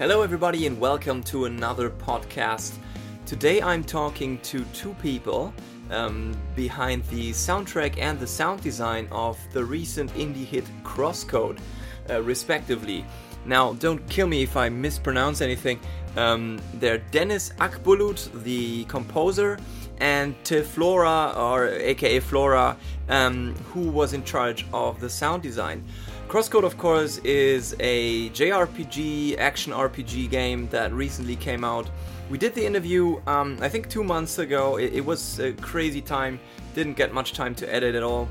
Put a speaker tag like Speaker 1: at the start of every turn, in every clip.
Speaker 1: Hello, everybody, and welcome to another podcast. Today I'm talking to two people um, behind the soundtrack and the sound design of the recent indie hit Crosscode, uh, respectively. Now, don't kill me if I mispronounce anything. Um, they're Deniz Akbulut, the composer, and Flora, or aka Teflora, um, who was in charge of the sound design. Crosscode, of course, is a JRPG, action RPG game that recently came out. We did the interview, um, I think, two months ago. It, it, was a crazy time, didn't get much time to edit at all.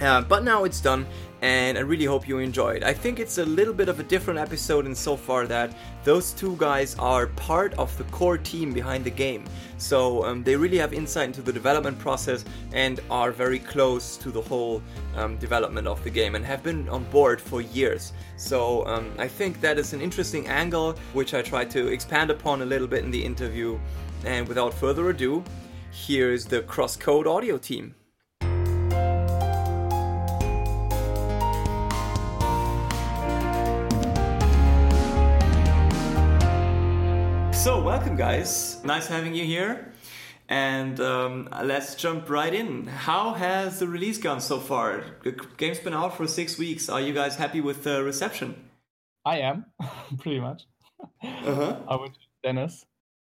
Speaker 1: Uh, but now it's done, and I really hope you enjoyed. I think it's a little bit of a different episode in so far that those two guys are part of the core team behind the game. So um, they really have insight into the development process and are very close to the whole um, development of the game and have been on board for years. So um, I think that is an interesting angle which I try to expand upon a little bit in the interview. And without further ado, here is the Crosscode audio team. So, welcome, guys. Nice having you here. And um, let's jump right in. How has the release gone so far? The game's been out for six weeks. Are you guys happy with the reception?
Speaker 2: I am, pretty much. Uh-huh. I would, Deniz.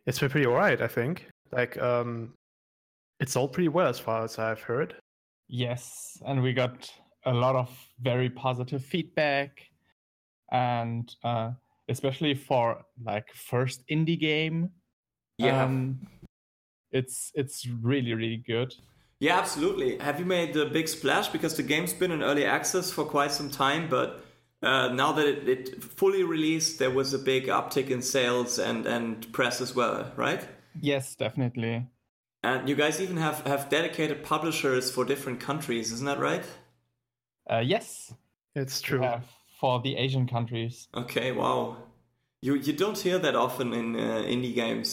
Speaker 3: It's been pretty alright, I think. Like, um, it sold pretty well as far as I've heard.
Speaker 2: Yes, and we got a lot of very positive feedback, and uh, especially for like first indie game.
Speaker 1: Yeah. Um,
Speaker 2: it's it's really really good.
Speaker 1: Yeah, absolutely. Have you made a big splash because the game's been in early access for quite some time, but uh, now that it, it, fully released, there was a big uptick in sales and and press as well, right?
Speaker 2: Yes, definitely.
Speaker 1: And you guys even have have dedicated publishers for different countries, isn't that right?
Speaker 2: Uh, yes,
Speaker 3: it's true
Speaker 2: for the Asian countries.
Speaker 1: Okay, wow. You you don't hear that often in uh, indie games.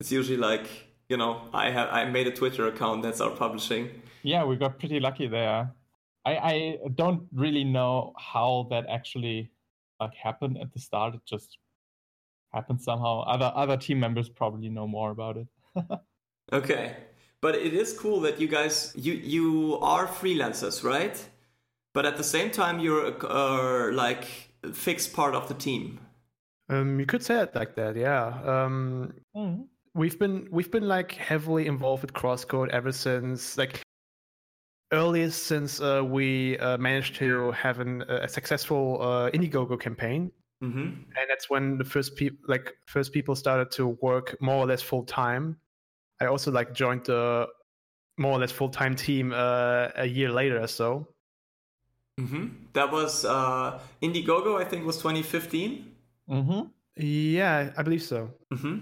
Speaker 1: It's usually like you know I have I made a Twitter account that's our publishing.
Speaker 2: Yeah, we got pretty lucky there. I I don't really know how that actually like happened at the start. It just happened somehow. Other other team members probably know more about it.
Speaker 1: okay, but it is cool that you guys you you are freelancers, right? But at the same time you're uh, like fixed part of the team.
Speaker 3: Um, you could say it like that yeah. Um, mm-hmm. we've been we've been like heavily involved with crosscode ever since like earliest since uh, we uh, managed to have an, a successful uh, indiegogo campaign. Mm-hmm. and that's when the first people like first people started to work more or less full time i also like joined the more or less full time team uh, a year later or so
Speaker 1: Mm-hmm. That was uh, Indiegogo, I think, was 2015.
Speaker 3: Mm-hmm. Yeah, I believe so.
Speaker 1: Mm-hmm.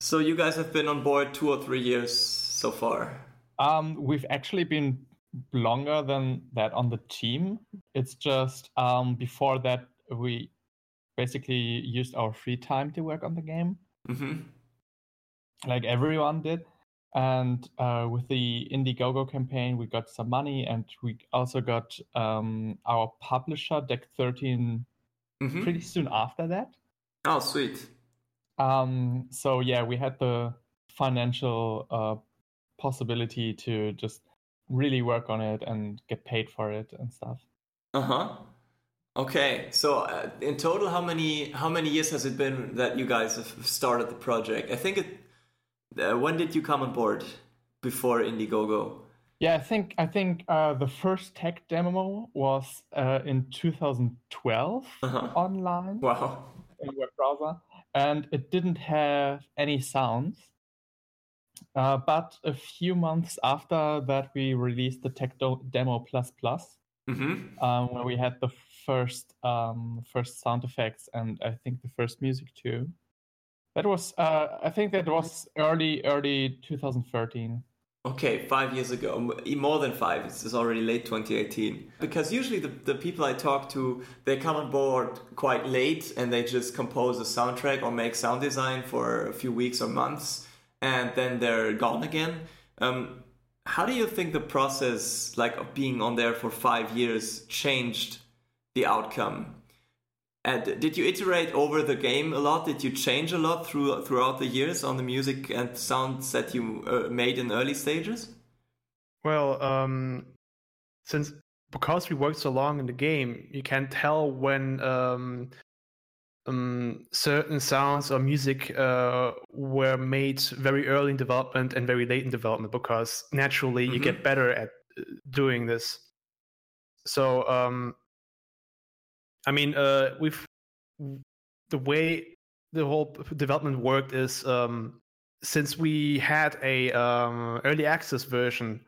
Speaker 1: So you guys have been on board two or three years so far.
Speaker 2: Um, we've actually been longer than that on the team. It's just um, before that we basically used our free time to work on the game, mm-hmm. like everyone did. And uh, with the Indiegogo campaign, we got some money, and we also got um, our publisher, Deck 13, mm-hmm. pretty soon after that.
Speaker 1: Oh, sweet.
Speaker 2: Um, so yeah, we had the financial uh, possibility to just really work on it and get paid for it and stuff.
Speaker 1: Uh huh. Okay, so uh, in total, how many how many years has it been that you guys have started the project? I think it uh, when did you come on board before Indiegogo?
Speaker 2: Yeah, I think I think uh, the first tech demo was uh, in 2012 uh-huh. online.
Speaker 1: Wow.
Speaker 2: In web browser, and it didn't have any sounds. Uh, but a few months after that, we released the tech do- demo plus plus, mm-hmm. um, where we had the first um, first sound effects and I think the first music too. That was, uh, I think that was early, early 2013.
Speaker 1: Okay, five years ago, more than five. It's already late 2018. Because usually the, the people I talk to, they come on board quite late and they just compose a soundtrack or make sound design for a few weeks or months, and then they're gone again. Um, how do you think the process, like of being on there for five years, changed the outcome? And did you iterate over the game a lot? Did you change a lot through throughout the years on the music and sounds that you uh, made in early stages?
Speaker 3: Well, um, since because we worked so long in the game, you can tell when um, um, certain sounds or music uh, were made very early in development and very late in development because naturally mm-hmm. you get better at uh, doing this. So um, I mean, uh, we've the way the whole development worked is um, since we had a um, early access version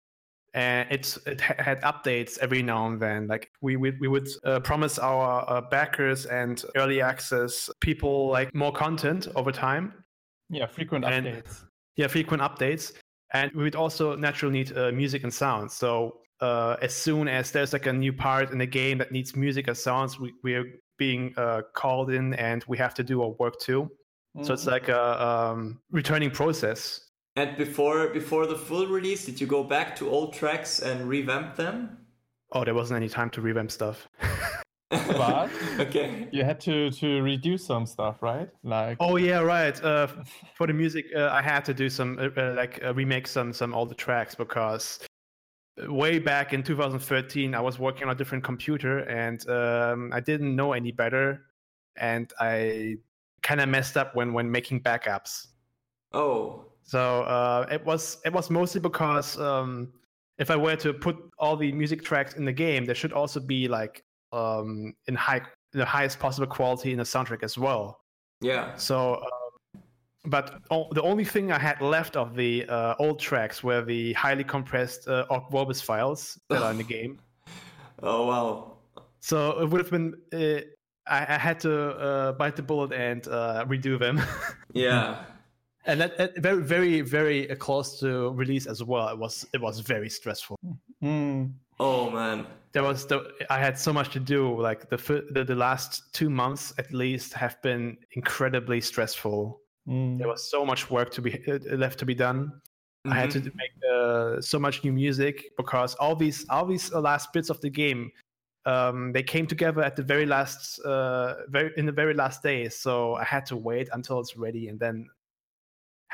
Speaker 3: and it it had updates every now and then. Like we we, we would uh, promise our uh, backers and early access people like more content over time.
Speaker 2: Yeah, frequent and, updates.
Speaker 3: Yeah, frequent updates, and we would also naturally need uh, music and sound. So uh, as soon as there's like a new part in the game that needs music or sounds, we, we are being uh, called in and we have to do our work too. Mm-hmm. So it's mm-hmm. like a um, returning process.
Speaker 1: And before before the full release, did you go back to old tracks and revamp them?
Speaker 3: Oh, there wasn't any time to revamp stuff.
Speaker 2: but okay, you had to to redo some stuff, right? Like
Speaker 3: oh yeah, right. Uh, for the music, uh, I had to do some uh, uh like uh, remake some some all the tracks because way back in 2013 i was working on a different computer and um, i didn't know any better and i kind of messed up when when making backups.
Speaker 1: Oh.
Speaker 3: So uh, it was it was mostly because um, if i were to put all the music tracks in the game there should also be like um, in high the highest possible quality in the soundtrack as well.
Speaker 1: Yeah.
Speaker 3: So uh, but the only thing I had left of the uh, old tracks were the highly compressed uh, Ogg Vorbis files that are in the game.
Speaker 1: Oh wow!
Speaker 3: So it would have been. Uh, I, I, had to uh, bite the bullet and uh, redo them.
Speaker 1: yeah.
Speaker 3: And that, that, very, very, very close to release as well. It was, it was very stressful.
Speaker 2: Mm.
Speaker 1: Oh man,
Speaker 3: there was the, I had so much to do. Like the, the the last two months at least have been incredibly stressful Mm. There was so much work to be uh, left to be done. Mm-hmm. I had to mm-hmm. make uh, so much new music because all these all these uh, last bits of the game um, they came together at the very last uh, very in the very last days. So I had to wait until it's ready and then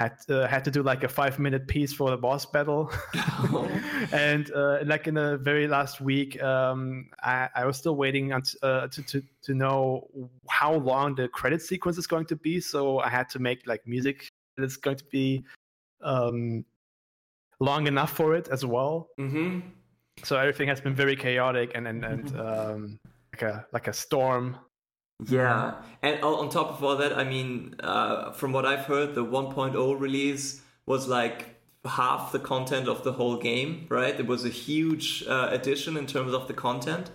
Speaker 3: had uh, had to do like a five minute piece for the boss battle. And uh, like in the very last week um, I, I, was still waiting uh, to, to, to know how long the credit sequence is going to be. So i had to make like music that's going to be um, long enough for it as well.
Speaker 1: Mm-hmm.
Speaker 3: so everything has been very chaotic and and, and um, like a like a storm
Speaker 1: yeah, and on top of all that, I mean, uh, from what I've heard, the 1.0 release was like half the content of the whole game, right? It was a huge uh, addition in terms of the content.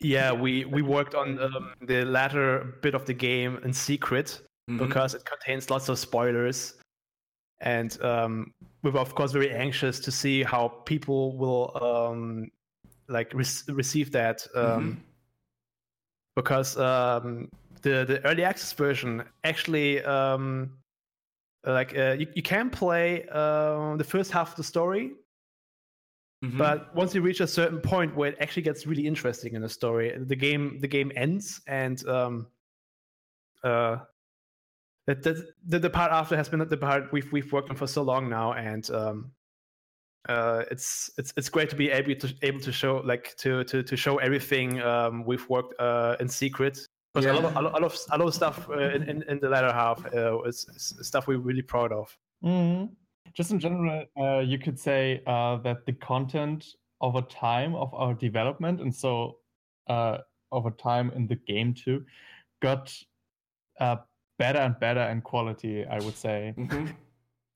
Speaker 3: Yeah, we we worked on um, the latter bit of the game in secret mm-hmm. because it contains lots of spoilers, and um, we were of course very anxious to see how people will um, like re- receive that. Um, mm-hmm because um, the the early access version actually um, like uh, you, you can play uh, the first half of the story mm-hmm. but once you reach a certain point where it actually gets really interesting in the story the game the game ends and um, uh, that the, the part after has been the part we've we've worked on for so long now and um, uh, it's it's it's great to be able to able to show like to to to show everything um, we've worked uh, in secret. Because yeah. a, lot of, a lot of a lot of stuff uh, in, in, in the latter half uh, is, is, stuff we're really proud of.
Speaker 2: Mm-hmm. Just in general, uh, you could say uh, that the content over time of our development, and so over time in the game too, got better and better in quality. I would say.
Speaker 1: Mm-hmm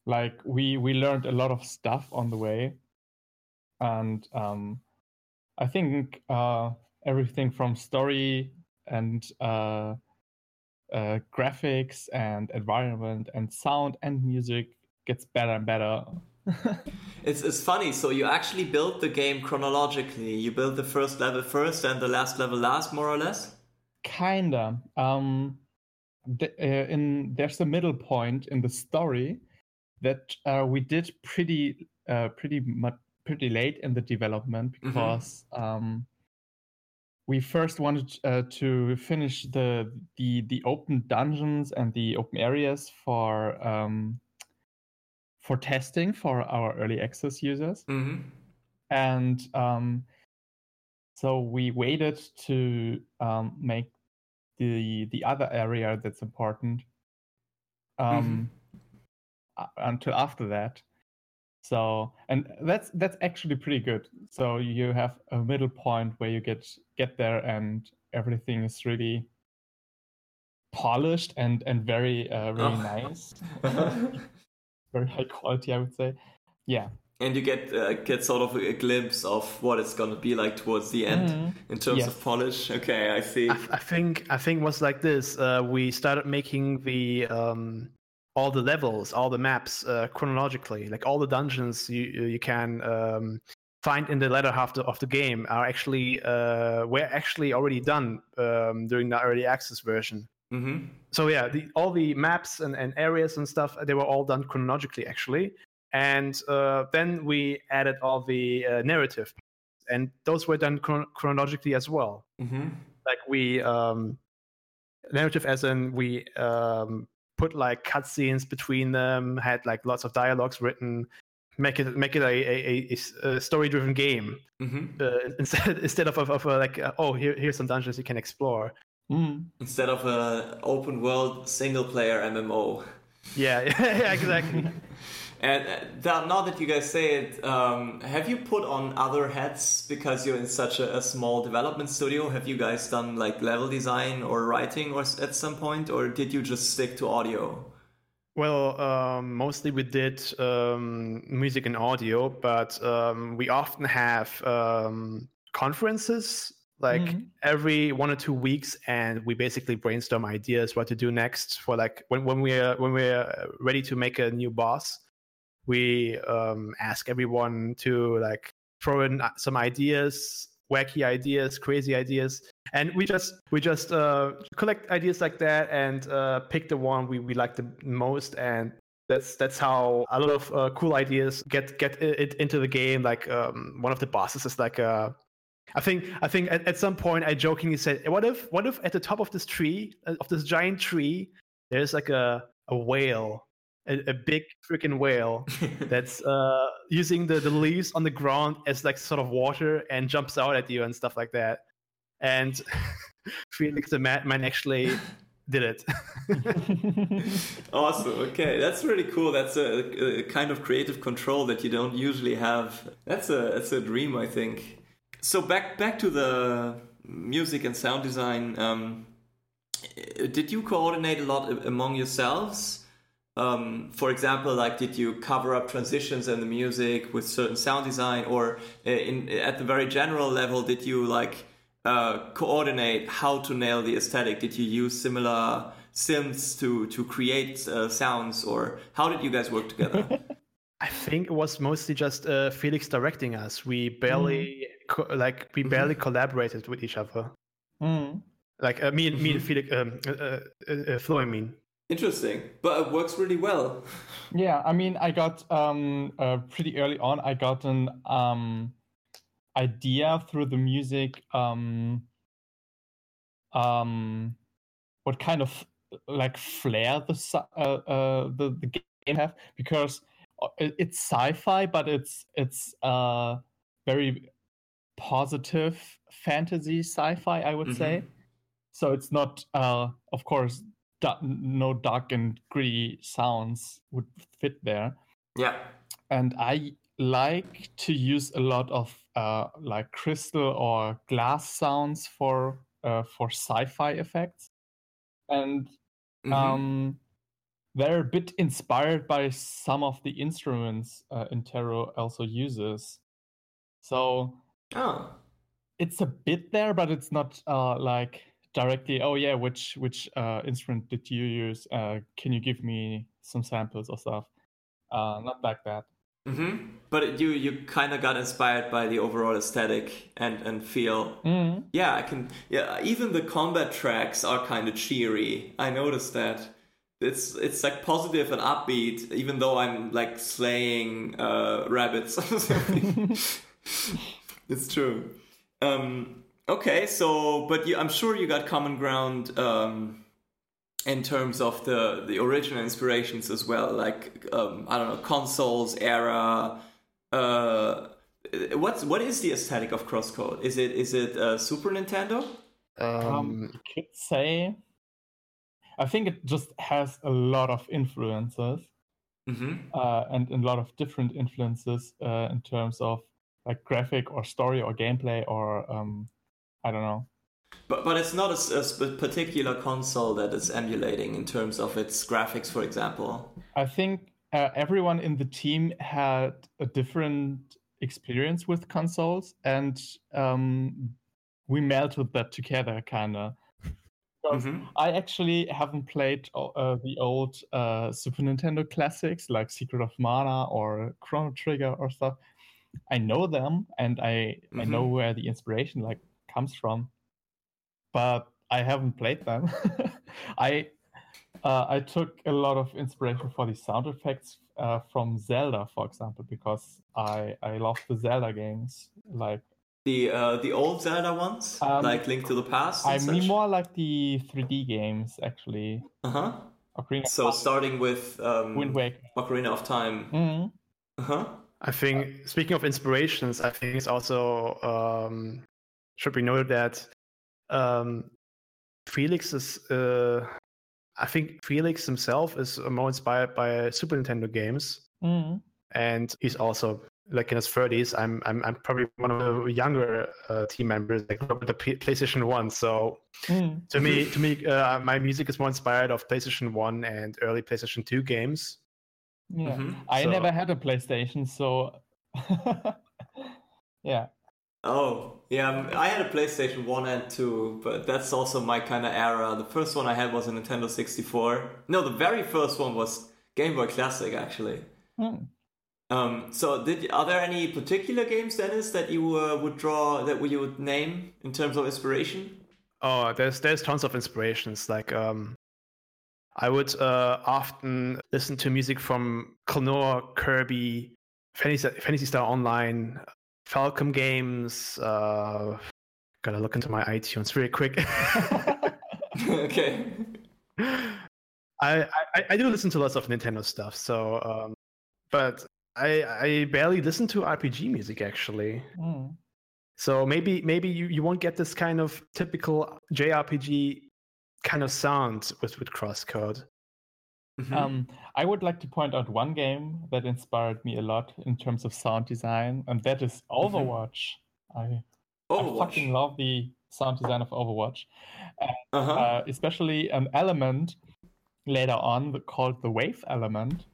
Speaker 2: like we we learned a lot of stuff on the way. And um, i think uh, everything from story and uh, uh, graphics and environment and sound and music gets better and better.
Speaker 1: It's, it's funny. So you actually build the game chronologically. You build the first level first and the last level last more or less?
Speaker 2: Kinda. Um, the, uh, in there's a middle point in the story that uh, we did pretty uh, pretty much pretty late in the development mm-hmm. because mm-hmm. um, we first wanted uh, to finish the the the open dungeons and the open areas for um, for testing for our early access users,
Speaker 1: mm-hmm.
Speaker 2: and um, so we waited to um, make the the other area that's important um, mm-hmm. Until after that. So and that's that's actually pretty good. So you have a middle point where you get get there and everything is really polished and and very uh, really oh. nice, very high quality, I would say. Yeah,
Speaker 1: and you get uh, get sort of a glimpse of what it's gonna be like towards the end mm. in terms yes. of polish. Okay, I see.
Speaker 3: I, I, think I think was like this. Uh, we started making the um, all the levels, all the maps uh, chronologically. Like all the dungeons you you can um, find in the latter half of the game are actually uh, were actually already done um, during the early access version.
Speaker 1: Mm-hmm.
Speaker 3: So yeah, the, all the maps and, and areas and stuff they were all done chronologically actually and uh, then we added all the uh, narrative and those were done chron- chronologically as well
Speaker 1: mm-hmm.
Speaker 3: like we um, narrative as in we um, put like cutscenes between them had like lots of dialogues written make it make it a, a, a story driven game
Speaker 1: mm-hmm.
Speaker 3: uh, instead instead of, of, of like uh, oh here, here's some dungeons you can explore
Speaker 2: mm.
Speaker 1: instead of a open world single player mmo
Speaker 3: yeah yeah exactly
Speaker 1: And uh, now that you guys say it, um, have you put on other hats because you're in such a, a, small development studio? Have you guys done like level design or writing or at some point, or did you just stick to audio?
Speaker 3: Well, um, mostly we did um, music and audio, but um, we often have um, conferences like mm-hmm. every one or two weeks, and we basically brainstorm ideas what to do next for like when when we're when we're ready to make a new boss we um, ask everyone to like throw in uh, some ideas wacky ideas crazy ideas and we just we just uh, collect ideas like that and uh, pick the one we, we like the most and that's that's how a lot of uh, cool ideas get get it into the game. Like um, one of the bosses is like a uh, I think I think at, at some point I jokingly said, "What if what if at the top of this tree uh, of this giant tree there's like a a whale a, a big freaking whale that's uh, using the, the leaves on the ground as like sort of water and jumps out at you and stuff like that. And Felix the man actually did it.
Speaker 1: awesome. Okay, that's really cool. That's a, a, kind of creative control that you don't usually have. That's a that's a dream, I think. So back back to the music and sound design. Um, did you coordinate a lot among yourselves? Um, for example, like did you cover up transitions in the music with certain sound design, or uh, in at the very general level, did you like uh, coordinate how to nail the aesthetic? Did you use similar synths to to create uh, sounds, or how did you guys work together?
Speaker 3: I think it was mostly just uh, Felix directing us. We barely mm. like we mm-hmm. barely collaborated with each other.
Speaker 2: Mm.
Speaker 3: Like uh, me and me and mm-hmm. Felix, um, uh, Flo, I mean.
Speaker 1: Interesting, but it works really well.
Speaker 2: Yeah, I mean, I got um uh, pretty early on. I got an um idea through the music um um what kind of like flair the uh, uh the the game have because uh, it's sci-fi, but it's it's uh very positive fantasy sci-fi, I would mm-hmm. say. So it's not uh of course no dark and gritty sounds would fit there.
Speaker 1: Yeah.
Speaker 2: And I like to use a lot of uh, like crystal or glass sounds for uh, for sci-fi effects, and mm-hmm. um, they're a bit inspired by some of the instruments uh, Intero also uses. So,
Speaker 1: oh.
Speaker 2: it's a bit there, but it's not uh, like directly oh yeah which which uh, instrument did you use? Uh, can you give me some samples or stuff? Uh, not like that.
Speaker 1: Mm-hmm. but you you kind of got inspired by the overall aesthetic and and feel.
Speaker 2: Mm-hmm.
Speaker 1: yeah i can yeah even the combat tracks are kind of cheery. I noticed that. It's it's like positive and upbeat even though i'm like slaying uh, rabbits. It's true. Um Okay, so but you, I'm sure you got common ground um, in terms of the the original inspirations as well. Like um, I don't know, consoles era. Uh, what's what is the aesthetic of Crosscode? Is it is it uh, Super Nintendo?
Speaker 2: Um, um, could say. I think it just has a lot of influences, mm-hmm. uh, and a lot of different influences uh, in terms of like graphic or story or gameplay or um, I don't know.
Speaker 1: But but it's not a, a, particular console that it's emulating in terms of its graphics, for example.
Speaker 2: I think uh, everyone in the team had a different experience with consoles, and um, we melted that together, kind of. Mm-hmm. I actually haven't played uh, the old uh, Super Nintendo classics like Secret of Mana or Chrono Trigger or stuff. I know them, and I mm-hmm. I know mm-hmm. where the inspiration like comes from, but I haven't played them. I uh, I took a lot of inspiration for the sound effects uh, from Zelda, for example, because I I love the Zelda games, like
Speaker 1: the uh, the old Zelda ones, um, like Link to the Past.
Speaker 2: I mean more like the 3D games, actually.
Speaker 1: Uh huh. Ocarina so starting with um,
Speaker 2: Wind Waker,
Speaker 1: Ocarina of Time.
Speaker 2: Mm-hmm.
Speaker 1: Uh huh.
Speaker 3: I think speaking of inspirations, I think it's also um, should be noted that um, Felix is. Uh, I think Felix himself is more inspired by Super Nintendo games,
Speaker 2: mm-hmm.
Speaker 3: and he's also like in his 30s. I'm I'm, I'm probably one of the younger uh, team members. Like the P- PlayStation One, so mm. to me, to me, uh, my music is more inspired of PlayStation One and early PlayStation Two games.
Speaker 2: Yeah, mm-hmm. I so, never had a PlayStation, so yeah.
Speaker 1: Oh, yeah, um, I had a PlayStation 1 and 2, but that's also my kind of era. The first one I had was a Nintendo 64. No, the very first one was Game Boy Classic, actually.
Speaker 2: Hmm.
Speaker 1: Um, so, did are there any particular games, Deniz, that you uh, would draw that you would name in terms of inspiration?
Speaker 3: Oh, there's there's tons of inspirations. Like, um, I would uh, often listen to music from Klonoa, Kirby, Fantasy, Phantasy Star Online, Falcom Games. Uh, gotta look into my iTunes really quick.
Speaker 1: okay.
Speaker 3: I, I, I do listen to lots of Nintendo stuff, so um, but I I barely listen to RPG music actually.
Speaker 2: Mm.
Speaker 3: So maybe maybe you, you won't get this kind of typical JRPG kind of sound with with Crosscode.
Speaker 2: Mm-hmm. Um, I would like to point out one game that inspired me a lot in terms of sound design, and that is mm-hmm. Overwatch. Mm-hmm. I, Overwatch. I fucking love the sound design of Overwatch, and, uh-huh. uh, especially an element later on called the wave element.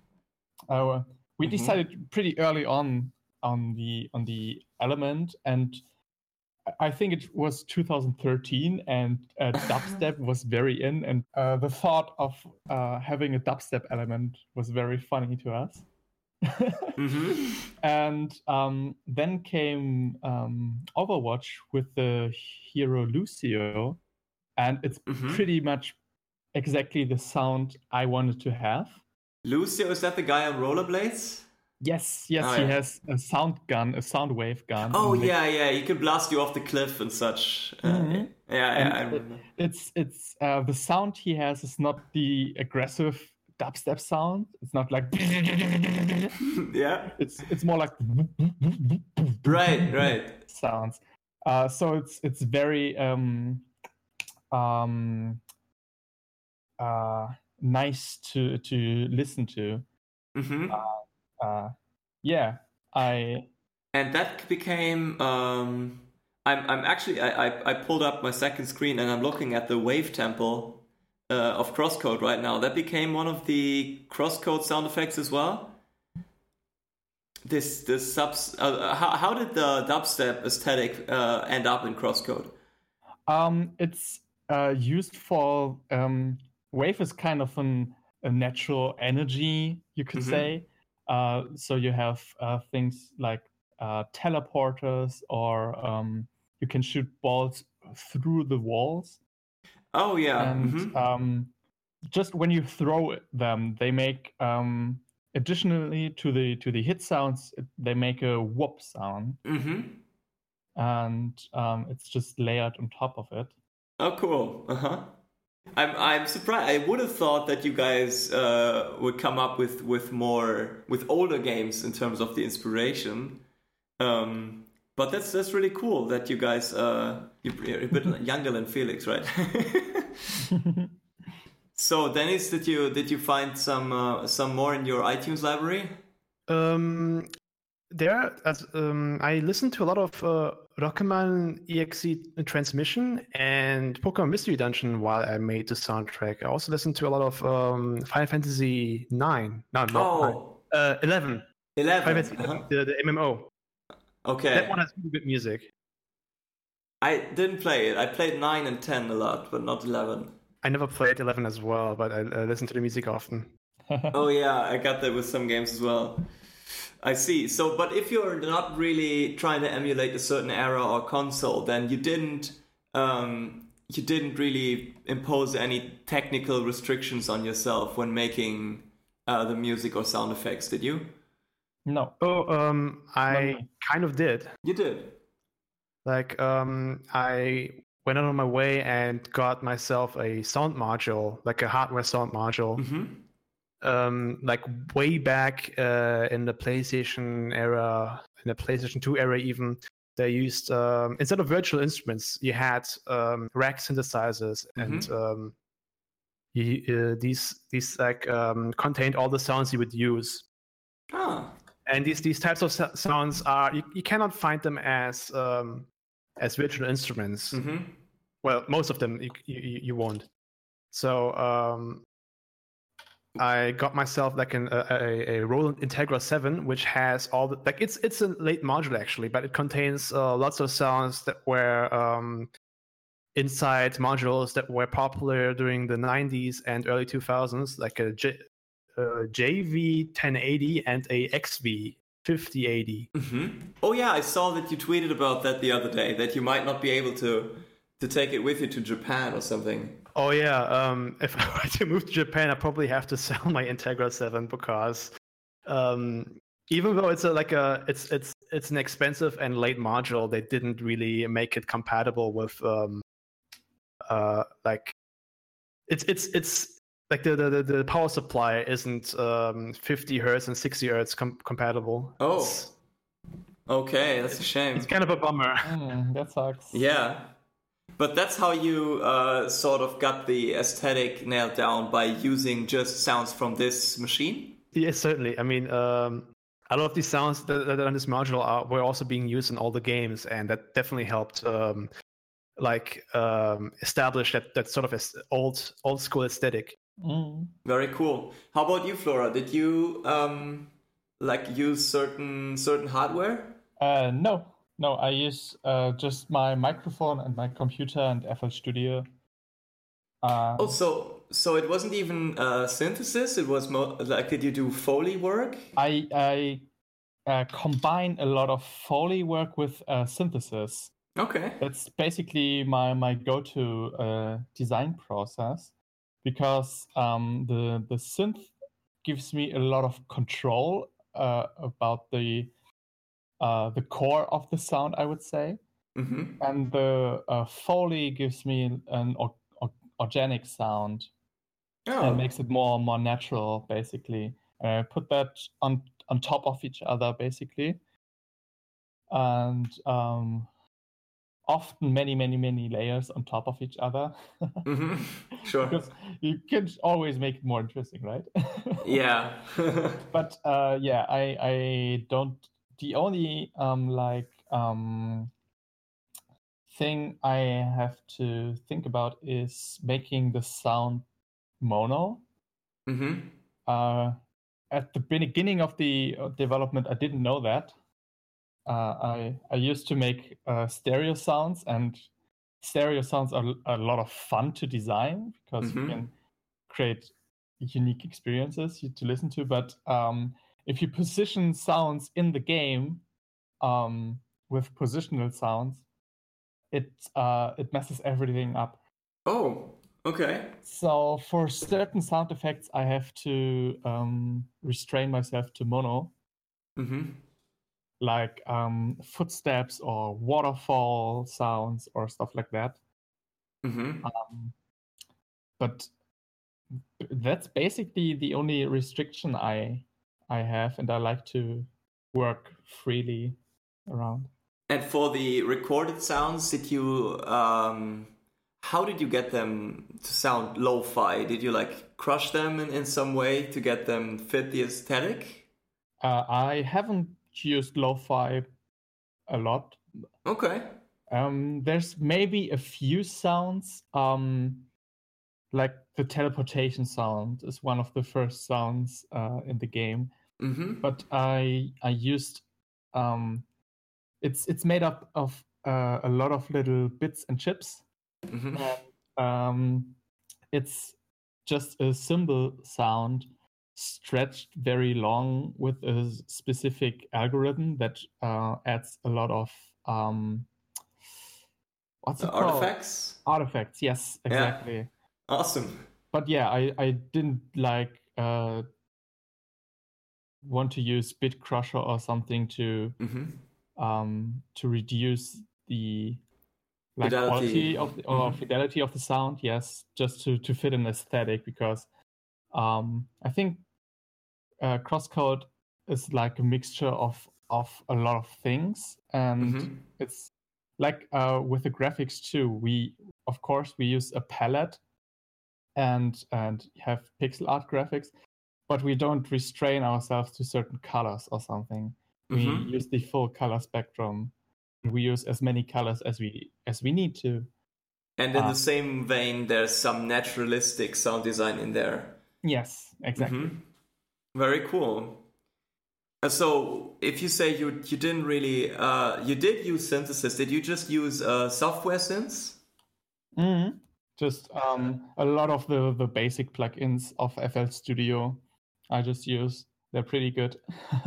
Speaker 2: Uh, we mm-hmm. decided pretty early on on the on the element, and I think it was 2013, and uh, dubstep was very in, and uh, the thought of uh, having a dubstep element was very funny to us.
Speaker 1: mm-hmm.
Speaker 2: And um, then came um, Overwatch with the hero Lucio, and it's mm-hmm. pretty much exactly the sound I wanted to have.
Speaker 1: Lucio is that the guy on rollerblades?
Speaker 2: Yes, yes, oh, he yeah. has a sound gun, a sound wave gun.
Speaker 1: Oh yeah, yeah, he can blast you off the cliff and such. Uh, mm-hmm. Yeah, yeah, I remember.
Speaker 2: It's it's uh, the sound he has is not the aggressive dubstep sound. It's not like
Speaker 1: yeah.
Speaker 2: It's it's more like
Speaker 1: right, right
Speaker 2: sounds. Uh, so it's it's very um um uh nice to to listen to.
Speaker 1: Mm-hmm.
Speaker 2: Uh, uh, yeah, I.
Speaker 1: And that became. Um, I'm I'm actually I, I, I pulled up my second screen and I'm looking at the Wave Temple uh, of Crosscode right now. That became one of the Crosscode sound effects as well. This this subs. Uh, how how did the dubstep aesthetic uh, end up in Crosscode?
Speaker 2: Um, it's uh, used for um, Wave is kind of an, a natural energy, you could mm-hmm. say. Uh, so you have uh, things like uh, teleporters, or um, you can shoot balls through the walls.
Speaker 1: Oh yeah.
Speaker 2: And mm-hmm. um, just when you throw them, they make um, additionally to the to the hit sounds, they make a whoop sound.
Speaker 1: Mm-hmm.
Speaker 2: and um, it's just layered on top of it.
Speaker 1: Oh, cool. Uh huh. I'm I'm surprised. I would have thought that you guys uh, would come up with with more with older games in terms of the inspiration. Um, but that's that's really cool that you guys uh, you're a bit younger than Felix, right? so Deniz, did you did you find some uh, some more in your iTunes library?
Speaker 3: Um, there, as um, I listened to a lot of Rockman EXE Transmission and Pokemon Mystery Dungeon while I made the soundtrack. I also listened to a lot of um, Final Fantasy Nine. No, no,
Speaker 1: oh.
Speaker 3: Uh, Eleven.
Speaker 1: Eleven.
Speaker 3: Uh-huh. The, the MMO.
Speaker 1: Okay.
Speaker 3: That one has really good music.
Speaker 1: I didn't play it. I played nine and ten a lot, but not eleven.
Speaker 3: I never played eleven as well, but I uh, listen to the music often.
Speaker 1: oh yeah, I got that with some games as well. I see. So, but if you're not really trying to emulate a certain era or console, then you didn't um, you didn't really impose any technical restrictions on yourself when making uh, the music or sound effects, did you?
Speaker 2: No.
Speaker 3: Oh, um, I kind of did.
Speaker 1: You did.
Speaker 3: Like, um, I went out of my way and got myself a sound module, like a hardware sound module.
Speaker 1: Mm-hmm
Speaker 3: um, like way back uh, in the PlayStation era, in the PlayStation 2 era, even they used um, instead of virtual instruments, you had um, rack synthesizers, mm-hmm. and um, you, uh, these these like um, contained all the sounds you would use.
Speaker 1: Oh.
Speaker 3: And these these types of sounds are you, you cannot find them as um, as virtual instruments.
Speaker 1: Mm-hmm.
Speaker 3: Well, most of them you, you, you won't. So um, I got myself like an, a, a Roland Integra 7, which has all the like it's it's a late module actually, but it contains uh, lots of sounds that were um, inside modules that were popular during the 90s and early 2000s, like a JV 1080 and a XV 5080.
Speaker 1: Mm-hmm. Oh yeah, I saw that you tweeted about that the other day. That you might not be able to to take it with you to Japan or something.
Speaker 3: Oh yeah, um, if I were to move to Japan, I probably have to sell my Integra Seven because um, even though it's a, like a it's it's it's an expensive and late module, they didn't really make it compatible with um, uh, like it's it's it's like the the, the power supply isn't um, 50 hertz and 60 hertz com- compatible.
Speaker 1: Oh,
Speaker 3: it's,
Speaker 1: okay, that's a shame.
Speaker 3: It's kind of a bummer.
Speaker 2: Mm, that sucks.
Speaker 1: Yeah, but that's how you uh, sort of got the aesthetic nailed down by using just sounds from this machine.
Speaker 3: Yes, certainly. I mean, um, a lot of these sounds that, that are on this module are, were also being used in all the games, and that definitely helped, um, like, um, establish that that sort of old old school aesthetic.
Speaker 2: Mm.
Speaker 1: Very cool. How about you, Flora? Did you um, like use certain certain hardware?
Speaker 2: Uh, no, no, I use uh, just my microphone and my computer and FL Studio.
Speaker 1: Uh, oh, so so it wasn't even uh, synthesis. It was more like did you do Foley work?
Speaker 2: I I uh, combine a lot of Foley work with uh, synthesis.
Speaker 1: Okay,
Speaker 2: that's basically my my go to uh, design process because um, the the synth gives me a lot of control uh, about the uh, the core of the sound, I would say.
Speaker 1: Mm-hmm.
Speaker 2: And the uh, Foley gives me an or- or- organic sound.
Speaker 1: Oh.
Speaker 2: And makes it more more natural, basically. And I put that on on top of each other, basically. And um, often many, many, many layers on top of each other.
Speaker 1: mm-hmm. Sure.
Speaker 2: because you can always make it more interesting, right?
Speaker 1: yeah.
Speaker 2: but uh, yeah, I I don't the only um, like um, thing I have to think about is making the sound mono.
Speaker 1: Mm-hmm.
Speaker 2: Uh, at the beginning of the uh, development, I didn't know that. Uh, I I used to make uh, stereo sounds, and stereo sounds are, are, a lot of fun to design because mm-hmm. you can create unique experiences to listen to. But um, if you position sounds in the game um, with positional sounds, it uh, it messes everything up.
Speaker 1: Oh, okay.
Speaker 2: So for certain sound effects, I have to um, restrain myself to mono.
Speaker 1: Mm-hmm.
Speaker 2: like um, footsteps or waterfall sounds or stuff like that.
Speaker 1: Mm-hmm.
Speaker 2: Um, but that's basically the only restriction I I have, and I like to work freely around.
Speaker 1: And for the recorded sounds, did you um, how did you get them to sound lo-fi? Did you like crush them in, in some way to get them fit the aesthetic?
Speaker 2: Uh, I haven't used lo-fi a lot.
Speaker 1: Okay.
Speaker 2: Um, there's maybe a few sounds. Um, like the teleportation sound is one of the first sounds uh, in the game.
Speaker 1: Mm-hmm.
Speaker 2: But I I used um, it's it's made up of uh, a lot of little bits and chips.
Speaker 1: Mm-hmm.
Speaker 2: And, um, it's just a cymbal sound stretched very long with a specific algorithm that uh, adds a lot of um, what's it
Speaker 1: The
Speaker 2: called?
Speaker 1: artifacts.
Speaker 2: Artifacts, yes, exactly.
Speaker 1: Awesome.
Speaker 2: But yeah, I I didn't like uh, want to use Bit Crusher or something to
Speaker 1: Mm-hmm.
Speaker 2: um, to reduce the like
Speaker 1: Fidelity.
Speaker 2: quality of the, or
Speaker 1: Mhm.
Speaker 2: fidelity of the sound. Yes, just to to fit an aesthetic because um, I think uh, Crosscode is like a mixture of of a lot of things, and
Speaker 1: Mhm.
Speaker 2: it's like uh, with the graphics too. We of course we use a palette and and have pixel art graphics, but we don't restrain ourselves to certain colors or something. We
Speaker 1: Mhm.
Speaker 2: use the full color spectrum. We use as many colors as we as we need to.
Speaker 1: And in
Speaker 2: Ah.
Speaker 1: the same vein, there's some naturalistic sound design in there.
Speaker 2: Yes, exactly.
Speaker 1: Mhm. Very cool. Uh, So, if you say you you didn't really uh, you did use synthesis, did you just use uh, software synths?
Speaker 2: Mhm. Just um, a lot of the the basic plugins of FL Studio. I just use. They're pretty good.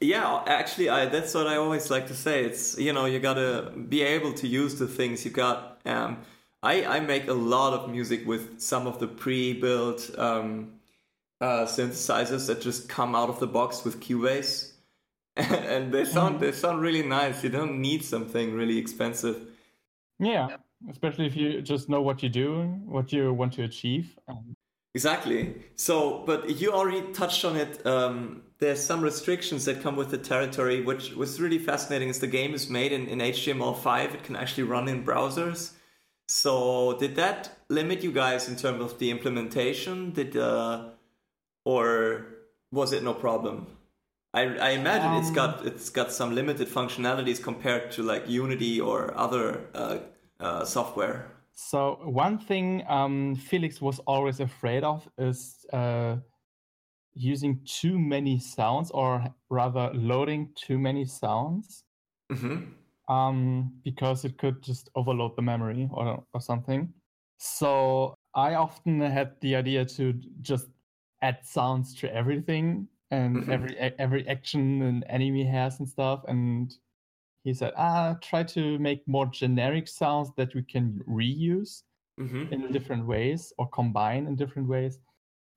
Speaker 1: Yeah, actually, I that's what I always like to say. It's you know you gotta be able to use the things you got. Um, I I make a lot of music with some of the pre-built um, uh, synthesizers that just come out of the box with Cubase, and they sound they sound really nice. You don't need something really expensive.
Speaker 2: yeah, especially if you just know what you're doing, what you want to achieve. Um,
Speaker 1: Exactly. So, but you already touched on it. Um, there's some restrictions that come with the territory, which was really fascinating. Is the game is made in, in HTML5, it can actually run in browsers. So, did that limit you guys in terms of the implementation? Did uh, or was it no problem? I, I imagine it's got it's got some limited functionalities compared to like Unity or other uh, uh, software.
Speaker 2: So one thing um, Felix was always afraid of is uh, using too many sounds, or rather loading too many sounds,
Speaker 1: hmm
Speaker 2: um, because it could just overload the memory or or something. So I often had the idea to just add sounds to everything and
Speaker 1: Mhm.
Speaker 2: every every action an enemy has and stuff, and he said, ah, try to make more generic sounds that we can reuse
Speaker 1: hmm
Speaker 2: in different ways or combine in different ways.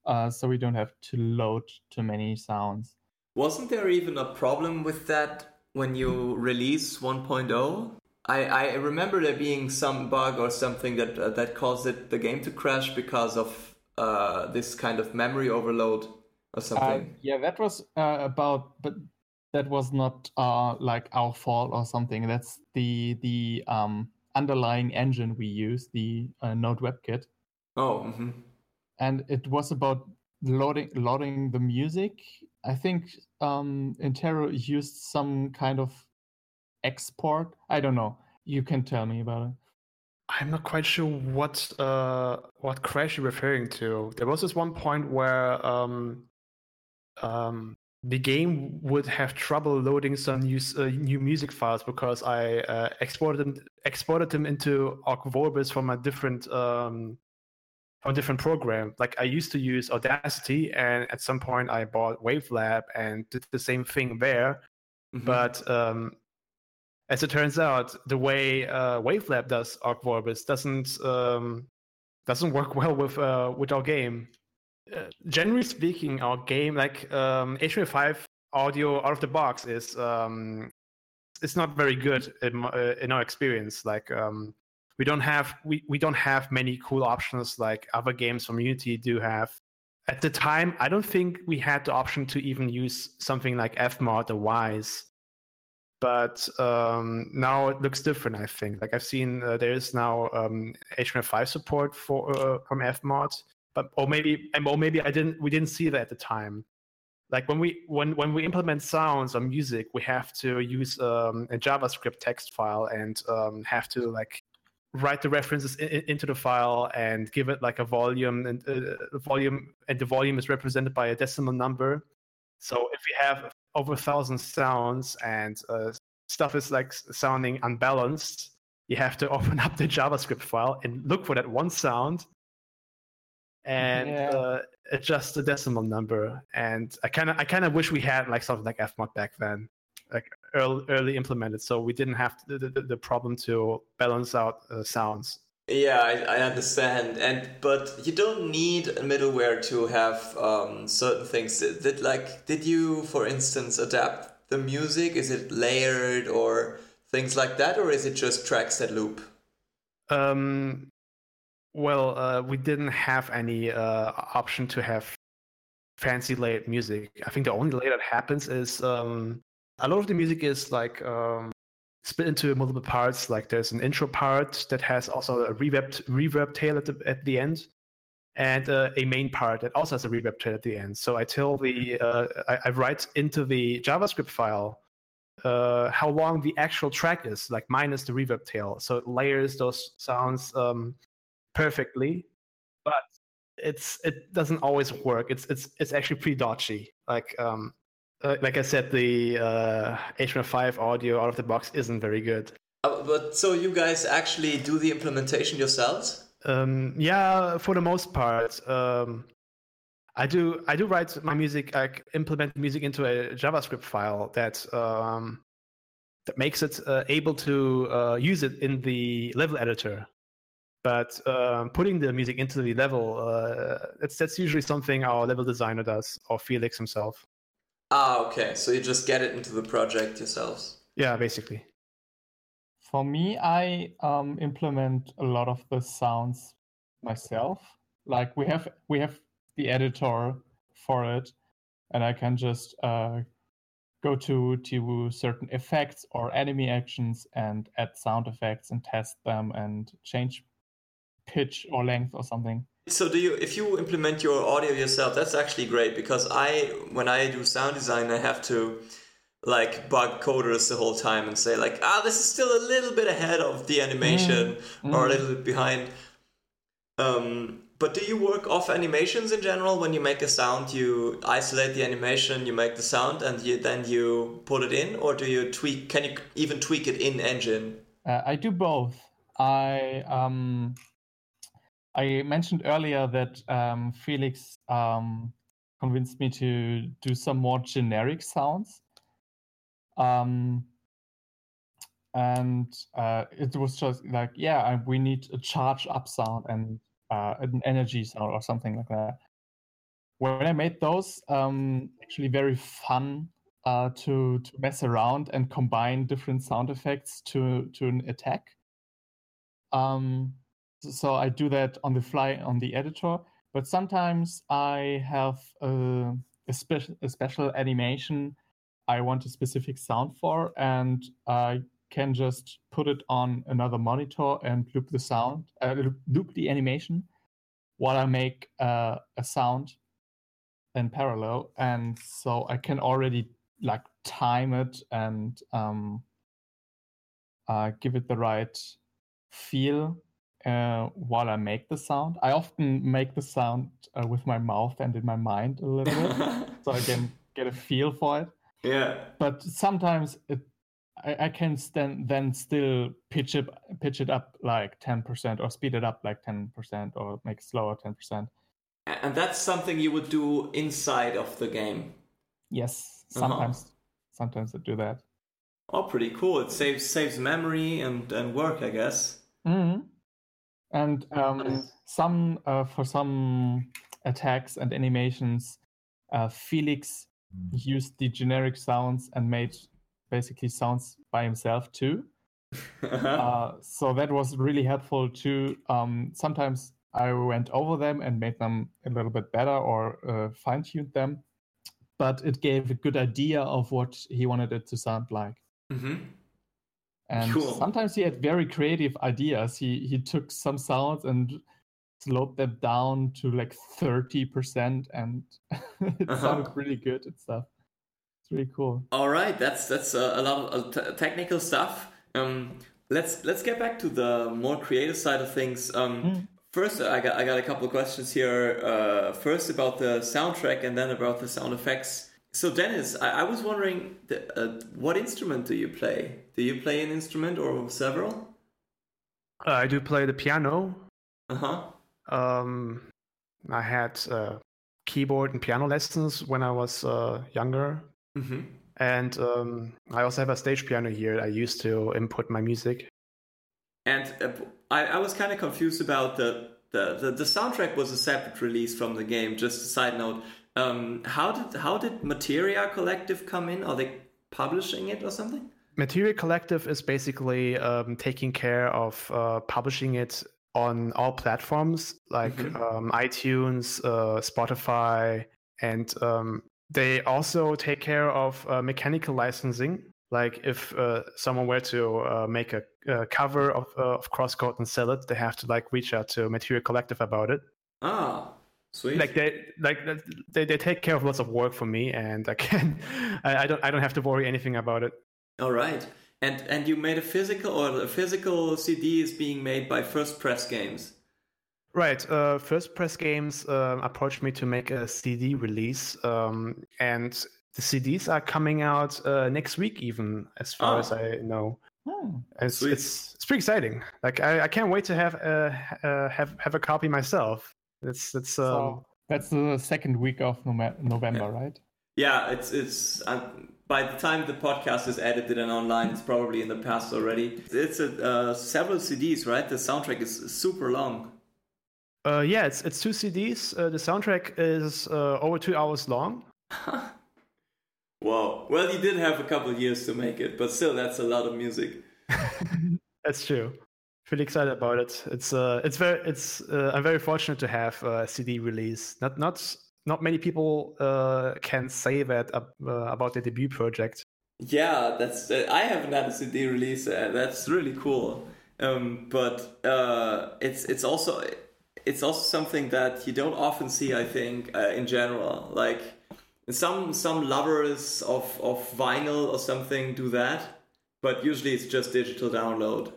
Speaker 2: Uh, so we don't have to load too many sounds.
Speaker 1: Wasn't there even a problem with that when you release 1.0? I, I remember there being some bug or something that uh, that caused it, the game to crash because of uh, this kind of memory overload or
Speaker 2: Uh,
Speaker 1: something.
Speaker 2: yeah, that was uh, about, but that was not uh, like our fault or something. That's the the um, underlying engine we use, the uh, Node WebKit,
Speaker 1: oh, hmm
Speaker 2: and it was about loading loading the music. I think um, Intero used some kind of export. I don't know. You can tell me about it.
Speaker 3: I'm not quite sure what uh, what crash you're referring to. There was this one point where um, um, the game would have trouble loading some new uh, new music files because I uh, exported them exported them into Ogg Vorbis from a different um, from a different program. Like I used to use Audacity, and at some point I bought Wavelab and did the same thing there.
Speaker 1: Mhm.
Speaker 3: But um, as it turns out, the way uh, Wavelab does Ogg Vorbis doesn't um, doesn't work well with uh, with our game. Uh, generally speaking, our game, like um, HTML5 audio out of the box, is um, it's not very good in, uh, in our experience. Like um, we don't have we, we don't have many cool options like other games from Unity do have. At the time, I don't think we had the option to even use something like Fmod or Wwise. But um, now it looks different. I think. Like I've seen, uh, there is now um, HTML5 support for uh, from Fmod, but or maybe or maybe I didn't we didn't see that at the time. Like when we when when we implement sounds or music we have to use um, a javascript text file and um, have to like write the references in, into the file and give it like a volume and uh, volume and the volume is represented by a decimal number. So if we have over a thousand sounds and uh, stuff is like sounding unbalanced you have to open up the javascript file and look for that one sound and yeah. uh, adjust the decimal number. And I kind of I kind of wish we had like something like Fmod back then, like early, early implemented, so we didn't have to, the, the, the problem to balance out uh, sounds.
Speaker 1: Yeah, I, I, understand, and but you don't need a middleware to have um, certain things. Did, did like did you, for instance, adapt the music? Is it layered or things like that, or is it just tracks that loop?
Speaker 3: Um, well, uh, we didn't have any uh, option to have fancy layered music. I think the only layer that happens is um, a lot of the music is like um, split into multiple parts. Like there's an intro part that has also a reverb reverb tail at the at the end, and uh, a main part that also has a reverb tail at the end. So I tell the uh, I, I, write into the JavaScript file uh, how long the actual track is, like minus the reverb tail. So it layers those sounds um, perfectly, but it's it doesn't always work. It's it's it's actually pretty dodgy. Like um, uh, like I said, the uh, HTML5 audio out of the box isn't very good.
Speaker 1: Uh, but so you guys actually do the implementation yourselves?
Speaker 3: Um, yeah, for the most part. Um, I do I do write my music. I implement music into a JavaScript file that um, that makes it uh, able to uh, use it in the level editor but um, putting the music into the level uh, that's that's usually something our level designer does or felix himself.
Speaker 1: Ah okay. So you just get it into the project yourselves?
Speaker 3: Yeah basically.
Speaker 2: For me i um, implement a lot of the sounds myself. Like we have we have the editor for it and i can just uh, go to to certain effects or enemy actions and add sound effects and test them and change pitch or length or something.
Speaker 1: So do you if you implement your audio yourself, that's actually great because I when I do sound design I have to like bug coders the whole time and say like ah this is still a little bit ahead of the animation mm. or a little bit behind. Um, but do you work off animations in general when you make a sound? You isolate the animation, you make the sound, and you then you put it in, or do you tweak? Can you even tweak it in engine?
Speaker 2: Uh, I do both. I um, I mentioned earlier that um, Felix um, convinced me to do some more generic sounds. Um, and uh, it was just like, yeah, we need a charge up sound and uh, an energy sound or something like that. When I made those, um, actually very fun uh, to to mess around and combine different sound effects to to an attack. Um, so I do that on the fly on the editor. But sometimes I have a, a, spe- a special animation I want a specific sound for, and I can just put it on another monitor and loop the sound, uh, loop the animation while I make uh, a sound in parallel. And so I can already like time it and um, uh, give it the right feel uh, while I make the sound. I often make the sound uh, with my mouth and in my mind a little bit, so I can get a feel for it.
Speaker 1: Yeah.
Speaker 2: But sometimes it, I, I can stand, then still pitch it pitch it up like ten percent, or speed it up like ten percent, or make it slower ten percent.
Speaker 1: And that's something you would do inside of the game.
Speaker 2: Yes, uh-huh. sometimes. Uh-huh. Sometimes I do that.
Speaker 1: Oh, pretty cool! It saves saves memory and and work, I guess.
Speaker 2: Mm-hmm. And um, some uh, for some attacks and animations, uh, Felix used the generic sounds and made basically sounds by himself too. uh, so that was really helpful too. Um, sometimes I went over them and made them a little bit better or uh, fine tuned them, but it gave a good idea of what he wanted it to sound like.
Speaker 1: Mm-hmm.
Speaker 2: And cool. sometimes he had very creative ideas. He he took some sounds and slowed them down to like 30% and it uh-huh. sounded really good and stuff. It's really cool.
Speaker 1: All right, that's that's a, a lot of uh, t- technical stuff. Um, let's let's get back to the more creative side of things. Um, mm. First, I got I got a couple of questions here. Uh, first about the soundtrack, and then about the sound effects. So, Deniz, I, I was wondering, the, uh, what instrument do you play? Do you play an instrument or several?
Speaker 3: Uh, I do play the piano.
Speaker 1: Uh huh.
Speaker 3: Um, I had uh, keyboard and piano lessons when I was uh, younger.
Speaker 1: Mm-hmm.
Speaker 3: And um, I also have a stage piano here. I used to input my music.
Speaker 1: And uh, I, I was kind of confused about the, the, the, the, soundtrack was a separate release from the game. Just a side note. Um, how did how did Materia Collective come in? Are they publishing it or something?
Speaker 3: Materia Collective is basically um, taking care of uh, publishing it on all platforms like mm-hmm. um, iTunes, uh, Spotify, and um, they also take care of uh, mechanical licensing. Like if uh, someone were to uh, make a, a, cover of, uh, of Crosscode and sell it, they have to like reach out to Materia Collective about it.
Speaker 1: Ah, sweet.
Speaker 3: Like they like they, they take care of lots of work for me, and I can I, I don't I don't have to worry anything about it.
Speaker 1: All right. And and you made a physical or a physical CD is being made by First Press Games.
Speaker 3: Right. Uh, First Press Games uh, approached me to make a CD release, um, and the CDs are coming out uh, next week, even as far oh. as I know.
Speaker 2: Oh,
Speaker 3: it's, it's, it's pretty exciting. Like I, I can't wait to have uh, uh, have have a copy myself. It's it's um, so
Speaker 2: that's the second week of November,
Speaker 1: yeah.
Speaker 2: right?
Speaker 1: Yeah, it's it's. Um, by the time the podcast is edited and online, it's probably in the past already. It's a, uh, several CDs, right? The soundtrack is super long.
Speaker 3: Uh, yeah, it's it's two CDs. Uh, the soundtrack is uh, over two hours long.
Speaker 1: Wow. Well, you did have a couple years to make it, but still, that's a lot of music.
Speaker 3: that's true. Really excited about it. It's uh, it's very, it's. Uh, I'm very fortunate to have a CD release. Not not not many people uh, can say that uh, about their debut project.
Speaker 1: Yeah, that's. Uh, I haven't had a CD release. Uh, that's really cool. Um, but uh, it's it's also it's also something that you don't often see. I think uh, in general, like some some lovers of of vinyl or something do that, but usually it's just digital download.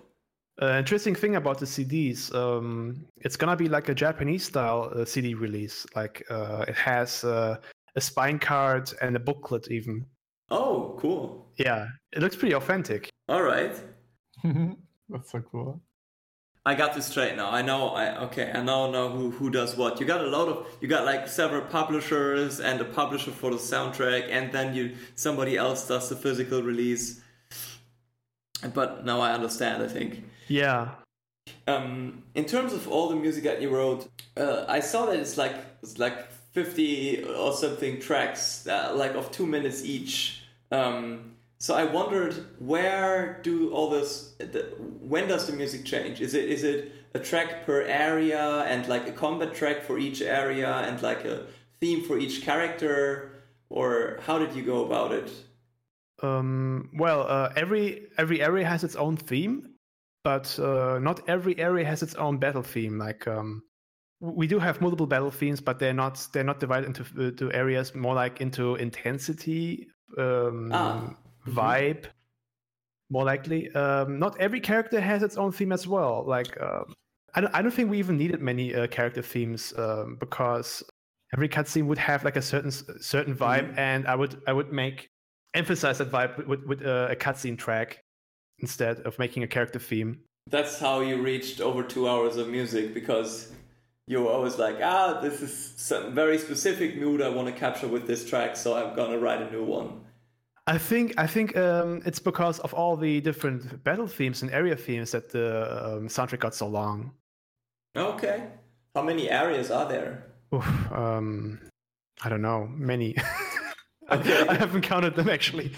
Speaker 3: Uh, interesting thing about the CDs, um, it's gonna be like a Japanese style uh, CD release. Like uh, it has uh, a spine card and a booklet even.
Speaker 1: Oh, cool!
Speaker 3: Yeah, it looks pretty authentic.
Speaker 1: All right.
Speaker 2: That's so cool.
Speaker 1: I got this straight now. I know. I okay. I now know who who does what. You got a lot of. You got like several publishers and a publisher for the soundtrack, and then you somebody else does the physical release. But now I understand. I think.
Speaker 3: Yeah.
Speaker 1: Um, in terms of all the music that you wrote, uh, I saw that it's like it's like fifty or something tracks, uh, like of two minutes each. Um, so I wondered where do all this? The, when does the music change? Is it is it a track per area and like a combat track for each area and like a theme for each character, or how did you go about it?
Speaker 3: Um, well, uh, every every area has its own theme, but uh, not every area has its own battle theme. Like um, we do have multiple battle themes, but they're not they're not divided into uh, areas more like into intensity, um, ah. Mm-hmm. vibe, more likely. Um, not every character has its own theme as well. Like uh, I don't I don't think we even needed many uh, character themes um, because every cutscene would have like a certain certain vibe, mm-hmm. and I would I would make emphasize that vibe with, with uh, a cutscene track instead of making a character theme.
Speaker 1: That's how you reached over two hours of music because you were always like, ah, this is some very specific mood I want to capture with this track, so I'm gonna write a new one.
Speaker 3: I think I think um, it's because of all the different battle themes and area themes that the um, soundtrack got so long.
Speaker 1: Okay, how many areas are there?
Speaker 3: Oof, um, I don't know, many. okay. I haven't counted them actually.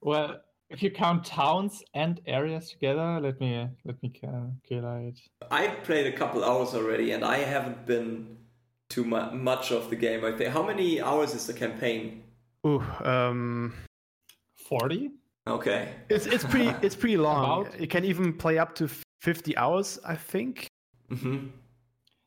Speaker 2: Well, if you count towns and areas together, let me let me calculate.
Speaker 1: I played a couple hours already, and I haven't been too mu- much of the game. I think. How many hours is the campaign?
Speaker 3: Ooh, um,
Speaker 2: forty.
Speaker 1: Okay.
Speaker 3: It's it's pretty it's pretty long. About? You can even play up to fifty hours, I think.
Speaker 1: Mm-hmm.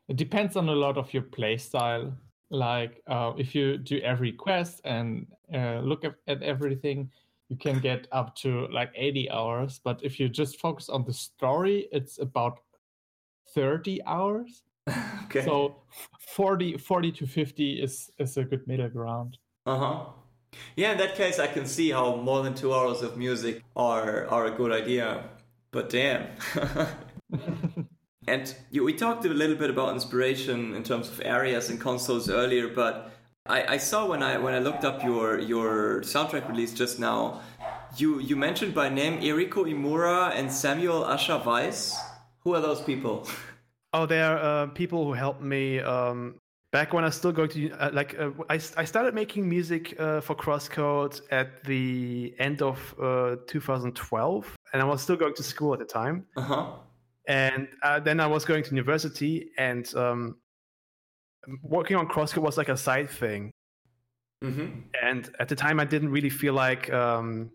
Speaker 2: It depends on a lot of your play style. Like uh, if you do every quest and uh, look at, at everything, you can get up to like 80 hours. But if you just focus on the story, it's about 30 hours.
Speaker 1: okay.
Speaker 2: So 40, 40 to 50 is, is a good middle ground.
Speaker 1: Uh huh. Yeah, in that case, I can see how more than two hours of music are are a good idea. But damn. and you, we talked a little bit about inspiration in terms of areas and consoles earlier, but I, I saw when I when I looked up your your soundtrack release just now, you you mentioned by name Eriko Imura and Samuel Asher Weiss. Who are those people?
Speaker 3: Oh, they are uh, people who helped me um, back when I was still going to uh, like uh, I, I started making music uh, for Crosscode at the end of uh, 2012, and I was still going to school at the time.
Speaker 1: Uh-huh.
Speaker 3: And uh, then I was going to university, and um, working on Crosscode was like a side thing.
Speaker 1: Mm-hmm.
Speaker 3: And at the time, I didn't really feel like um,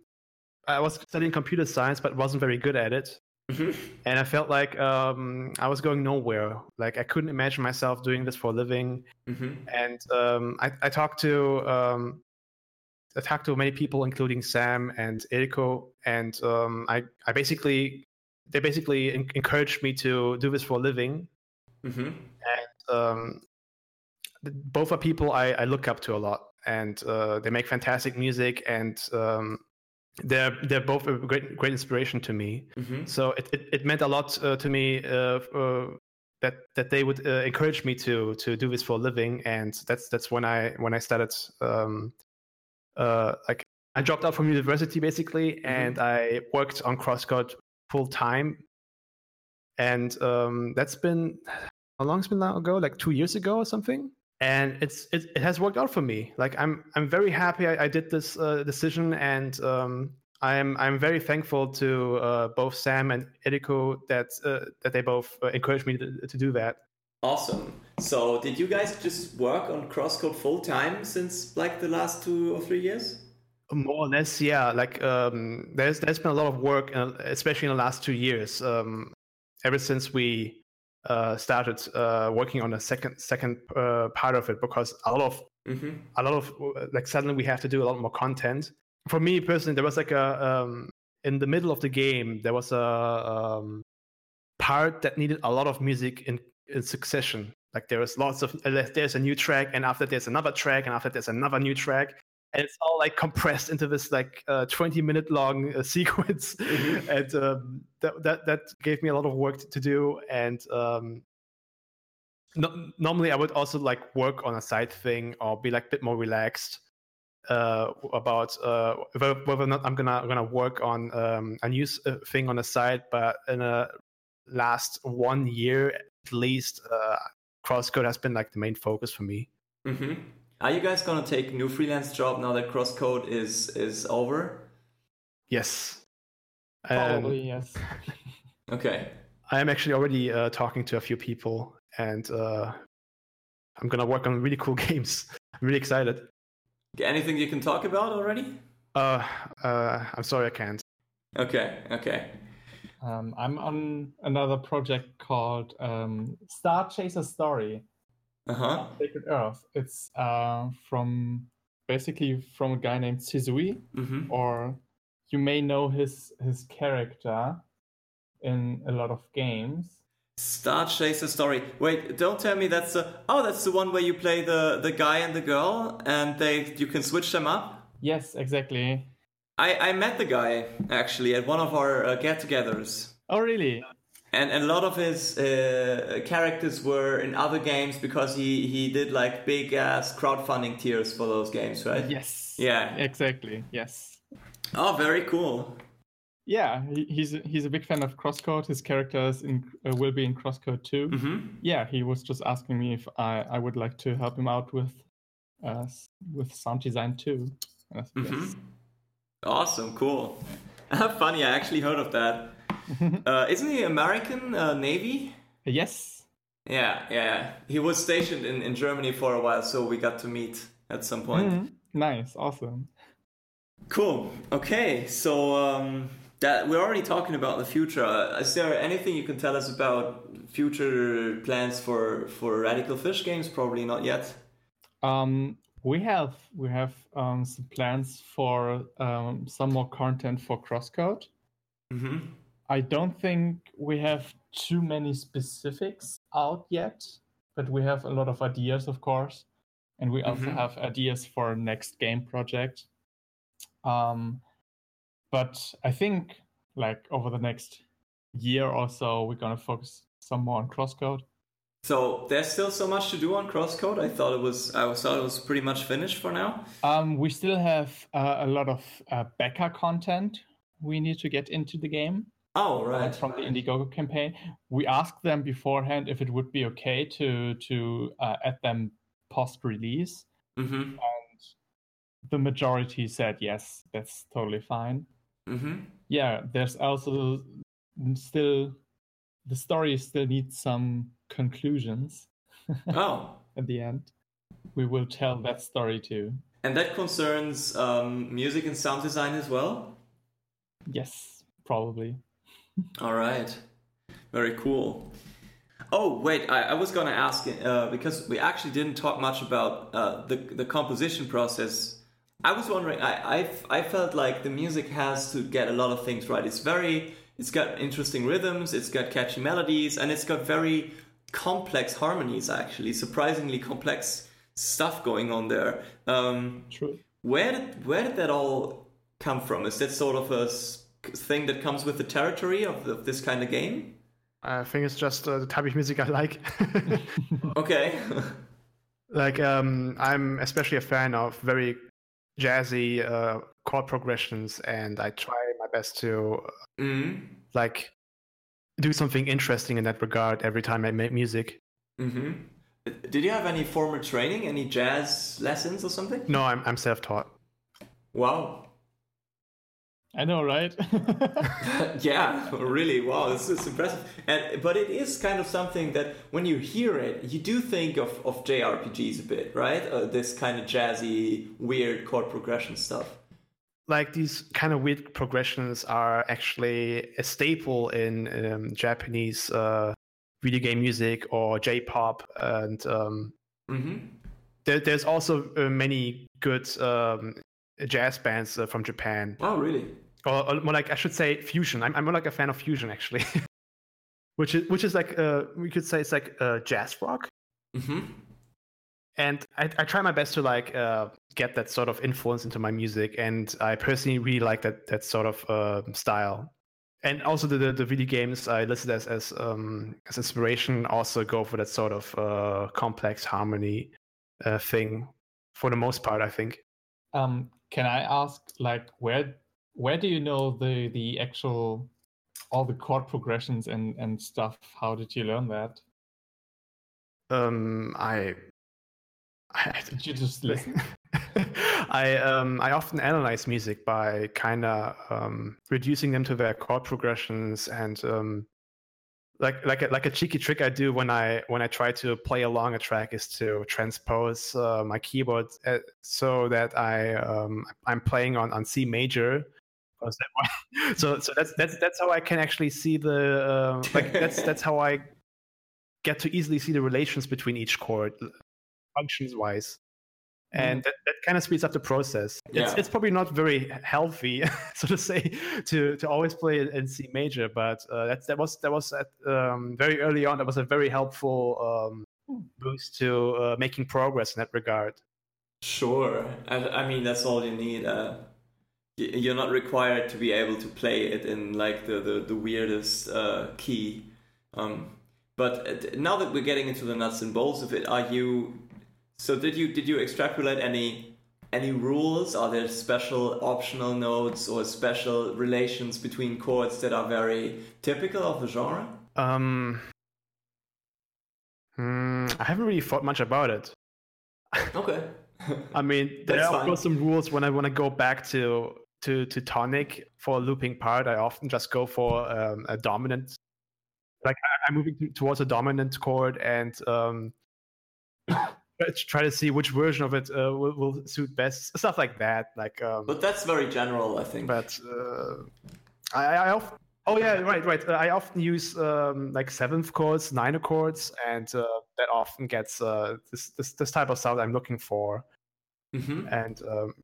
Speaker 3: I was studying computer science, but wasn't very good at it.
Speaker 1: Mm-hmm.
Speaker 3: And I felt like um, I was going nowhere. Like I couldn't imagine myself doing this for a living.
Speaker 1: Mm-hmm.
Speaker 3: And um, I, I, talked to um, I talked to many people, including Sam and Eriko, and um, I I basically they basically encouraged me to do this for a living.
Speaker 1: Mm-hmm.
Speaker 3: And um, both are people I, I, look up to a lot, and uh, they make fantastic music and um, they're they're both a great great inspiration to me.
Speaker 1: Mm-hmm.
Speaker 3: So it, it, it meant a lot uh, to me uh, uh, that that they would uh, encourage me to to do this for a living, and that's that's when I when I started um, uh, like I dropped out from university basically, mm-hmm. and I worked on Crosscode full time, and um, that's been how long it's been long ago, like two years ago or something and it's it, it has worked out for me. Like i'm i'm very happy i, I did this uh, decision. And um, i'm i'm very thankful to uh, both sam and eriko that uh, that they both uh, encouraged me to, to do that.
Speaker 1: Awesome. So did you guys just work on crosscode full time since like the last two or three years?
Speaker 3: More or less yeah. Like um, there's there's been a lot of work uh, especially in the last two years. Um, ever since we uh, started uh, working on a second second uh, part of it because a lot of
Speaker 1: mm-hmm.
Speaker 3: a lot of like suddenly we have to do a lot more content. For me personally, there was like a um, in the middle of the game there was a um, part that needed a lot of music in, in succession. Like there was lots of there's a new track, and after there's another track, and after there's another new track, and it's all like compressed into this like uh, 20 minute long uh, sequence mm-hmm. and um, that, that that gave me a lot of work to do and um, no, normally i would also like work on a side thing or be like a bit more relaxed uh, about uh, whether, whether or not i'm gonna gonna work on um, a new uh, thing on the side but in a last one year at least uh, crosscode has been like the main focus for me
Speaker 1: mm-hmm. Are you guys gonna take new freelance job now that Crosscode is is over?
Speaker 3: Yes.
Speaker 2: Probably um, yes.
Speaker 1: okay.
Speaker 3: I am actually already uh, talking to a few people, and uh, I'm gonna work on really cool games. I'm really excited.
Speaker 1: Anything you can talk about already?
Speaker 3: Uh, uh, I'm sorry, I can't.
Speaker 1: Okay. Okay.
Speaker 2: Um, I'm on another project called um, Star Chaser Story
Speaker 1: uh-huh.
Speaker 2: Sacred Earth. It's uh, from basically from a guy named Shisui,
Speaker 1: mm-hmm.
Speaker 2: or you may know his his character in a lot of games.
Speaker 1: Star Chaser story. Wait, don't tell me that's the oh that's the one where you play the the guy and the girl and they you can switch them up.
Speaker 2: Yes, exactly.
Speaker 1: I I met the guy actually at one of our uh, get-togethers.
Speaker 2: Oh really?
Speaker 1: And, and a lot of his uh, characters were in other games because he he did like big ass crowdfunding tiers for those games, right?
Speaker 2: Yes.
Speaker 1: Yeah.
Speaker 2: Exactly. Yes.
Speaker 1: Oh, very cool.
Speaker 2: Yeah, he, he's he's a big fan of Crosscode. His characters in, uh, will be in Crosscode too.
Speaker 1: Mm-hmm.
Speaker 2: Yeah, he was just asking me if I, I would like to help him out with uh, with sound design too.
Speaker 1: Mm-hmm. Yes. Awesome, cool. Funny, I actually heard of that. uh, isn't he American uh, Navy?
Speaker 2: Yes.
Speaker 1: Yeah, yeah. He was stationed in, in Germany for a while, so we got to meet at some point. Mm-hmm.
Speaker 2: Nice, awesome.
Speaker 1: Cool. Okay, so um, that we're already talking about the future. Uh, is there anything you can tell us about future plans for for Radical Fish games? Probably not yet.
Speaker 2: Um, we have we have um, some plans for um, some more content for Crosscode.
Speaker 1: Mm-hmm.
Speaker 2: I don't think we have too many specifics out yet, but we have a lot of ideas, of course, and we also mm-hmm. have ideas for next game project. Um, but I think like over the next year or so, we're gonna focus some more on Crosscode.
Speaker 1: So there's still so much to do on Crosscode. I thought it was I thought it was pretty much finished for now.
Speaker 2: Um, we still have uh, a lot of uh, backer content we need to get into the game.
Speaker 1: Oh right,
Speaker 2: from the Indiegogo campaign. We asked them beforehand if it would be okay to to uh, add them post release,
Speaker 1: mm-hmm. and
Speaker 2: the majority said yes, that's totally fine.
Speaker 1: Mm-hmm.
Speaker 2: Yeah, there's also still the story still needs some conclusions.
Speaker 1: Oh,
Speaker 2: at the end, we will tell that story too.
Speaker 1: And that concerns um, music and sound design as well.
Speaker 2: Yes, probably.
Speaker 1: All right, very cool. Oh wait, I, I was gonna ask uh, because we actually didn't talk much about uh, the the composition process. I was wondering. I I've, I felt like the music has to get a lot of things right. It's very it's got interesting rhythms, it's got catchy melodies, and it's got very complex harmonies. Actually, surprisingly complex stuff going on there. Um,
Speaker 2: True.
Speaker 1: Where did where did that all come from? Is that sort of a thing that comes with the territory of, of this kind of game?
Speaker 3: I think it's just uh, the type of music I like.
Speaker 1: okay.
Speaker 3: like um, I'm especially a fan of very jazzy uh, chord progressions, and I try my best to
Speaker 1: mm-hmm.
Speaker 3: like do something interesting in that regard every time I make music.
Speaker 1: Mm-hmm. Did you have any formal training, any jazz lessons or something?
Speaker 3: No, I'm I'm self-taught.
Speaker 1: Wow.
Speaker 2: I know, right?
Speaker 1: yeah, really. Wow, this is impressive. And but it is kind of something that when you hear it, you do think of of JRPGs a bit, right? Uh, this kind of jazzy, weird chord progression stuff
Speaker 3: like these kind of weird progressions are actually a staple in um, Japanese uh, video game music or J-pop, and um,
Speaker 1: mm-hmm.
Speaker 3: there, there's also uh, many good um, jazz bands uh, from Japan.
Speaker 1: Oh, really?
Speaker 3: Or, or, more like I should say fusion. I'm, I'm more like a fan of fusion actually, which is which is like uh, we could say it's like uh, jazz rock.
Speaker 1: Mm-hmm
Speaker 3: and I, I, try my best to like uh, get that sort of influence into my music and i personally really like that that sort of uh, style and also the, the, the video games i listed as as um, as inspiration also go for that sort of uh, complex harmony uh, thing for the most part i think
Speaker 2: um, can i ask like where where do you know the the actual all the chord progressions and and stuff how did you learn that
Speaker 3: um i I
Speaker 2: Did you just listen?
Speaker 3: I um I often analyze music by kind of um, reducing them to their chord progressions and um, like like a, like a cheeky trick I do when I when I try to play along a track is to transpose uh, my keyboard uh, so that I um, I'm playing on, on C major. so so that's that's that's how I can actually see the uh, like that's that's how I get to easily see the relations between each chord functions wise and mm. that, that kind of speeds up the process. It's, yeah. it's probably not very healthy, so to say, to, to always play in C major, but uh, that that was that was at, um, very early on. That was a very helpful um, hmm. boost to uh, making progress in that regard.
Speaker 1: Sure, I, I mean that's all you need. Uh, you're not required to be able to play it in like the the, the weirdest uh, key. Um, but uh, now that we're getting into the nuts and bolts of it, are you so did you did you extrapolate any any rules? Are there special optional notes or special relations between chords that are very typical of the genre?
Speaker 3: Um, hmm, I haven't really thought much about it.
Speaker 1: Okay.
Speaker 3: I mean, there are some rules when I want to go back to to to tonic for a looping part, I often just go for um, a dominant. Like I'm moving towards a dominant chord and um, try to see which version of it uh, will, will, suit best. Stuff like that. Like. Um,
Speaker 1: but that's very general, I think.
Speaker 3: But uh, I, I often. Oh yeah, right, right. Uh, I often use um, like seventh chords, minor chords, and uh, that often gets uh, this, this this type of sound I'm looking for. Mm-hmm. And um,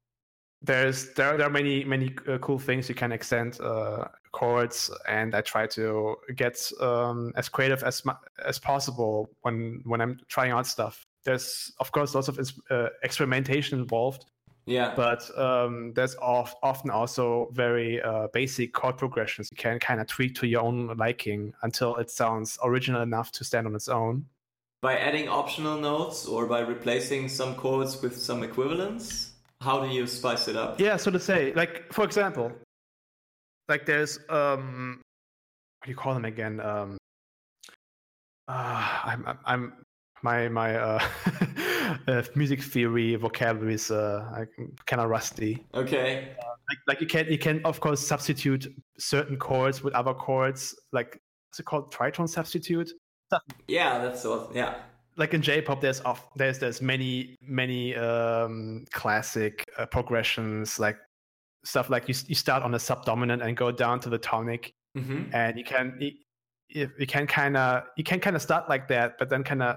Speaker 3: there's there, there are many many uh, cool things you can extend uh, chords and i try to get um, as creative as as possible when when i'm trying out stuff there's of course lots of uh, experimentation involved
Speaker 1: yeah
Speaker 3: but um, there's oft, often also very uh, basic chord progressions you can kind of tweak to your own liking until it sounds original enough to stand on its own
Speaker 1: by adding optional notes or by replacing some chords with some equivalents how do you spice it up?
Speaker 3: Yeah, so to say, like for example, like there's um, what do you call them again? Um, uh, I'm I'm my my uh, uh music theory vocabulary is uh kind of rusty.
Speaker 1: Okay.
Speaker 3: Uh, like like you can you can of course substitute certain chords with other chords. Like what's it called? Tritone substitute.
Speaker 1: Yeah, that's what. Yeah
Speaker 3: like in J-pop, there's off there's there's many many um, classic uh, progressions like stuff like you you start on a subdominant and go down to the tonic, mm-hmm. and you can you, you can kind of you can kind of start like that, but then kind of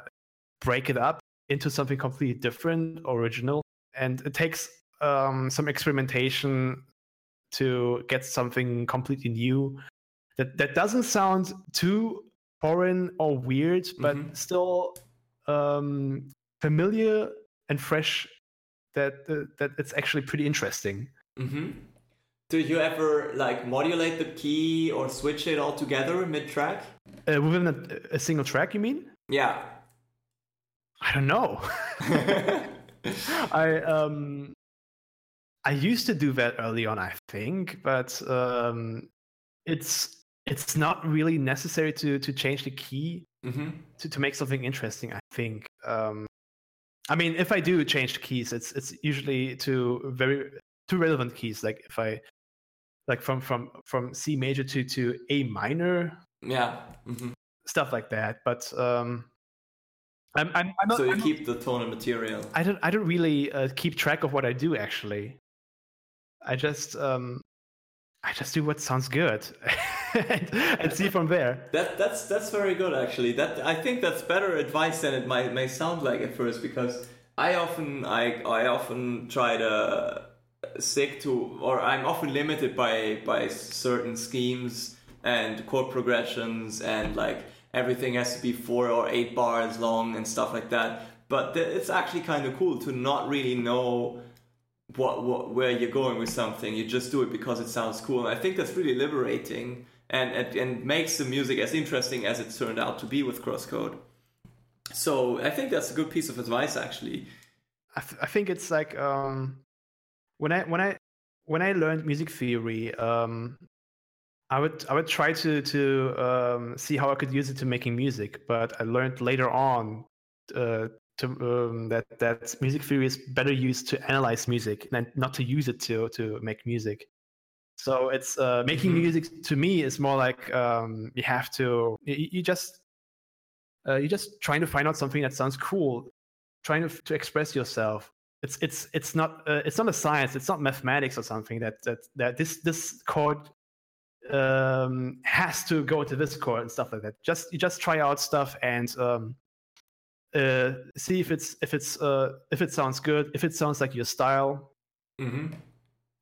Speaker 3: break it up into something completely different, original, and it takes um, some experimentation to get something completely new that that doesn't sound too foreign or weird, but mm-hmm. still um, familiar and fresh that uh, that it's actually pretty interesting.
Speaker 1: Mm-hmm. Do you ever like modulate the key or switch it all together mid track?
Speaker 3: Uh, within a, a, single track, you mean?
Speaker 1: Yeah.
Speaker 3: I don't know. I um I used to do that early on, I think, but um, it's it's not really necessary to to change the key mm-hmm. to to make something interesting. I think. Um, I mean, if I do change the keys, it's it's usually to very to relevant keys. Like if I like from from from C major to to A minor.
Speaker 1: Yeah. Mm-hmm.
Speaker 3: Stuff like that, but um, I'm, I'm, I'm
Speaker 1: not, so you I'm keep not, the tone and material.
Speaker 3: I don't I don't really uh, keep track of what I do actually. I just um, I just do what sounds good. and, and, see from there.
Speaker 1: That that's that's very good actually. That I think that's better advice than it might may sound like at first because I often I I often try to stick to or I'm often limited by by certain schemes and chord progressions and like everything has to be four or eight bars long and stuff like that. But th- it's actually kind of cool to not really know what, what where you're going with something. You just do it because it sounds cool. And I think that's really liberating and, and, and makes the music as interesting as it turned out to be with Crosscode. So I think that's a good piece of advice, actually.
Speaker 3: I, th- I think it's like um, when I when I when I learned music theory, um, I would I would try to to um, see how I could use it to making music, but I learned later on uh, to, um, that that music theory is better used to analyze music and not to use it to to make music. So it's uh, making mm-hmm. music to me is more like um, you have to you, you just uh, you're just trying to find out something that sounds cool, trying to, to express yourself. It's it's it's not uh, it's not a science. It's not mathematics or something that that that this this chord um, has to go into this chord and stuff like that. Just you just try out stuff and um, uh, see if it's if it's uh, if it sounds good, if it sounds like your style. Mm-hmm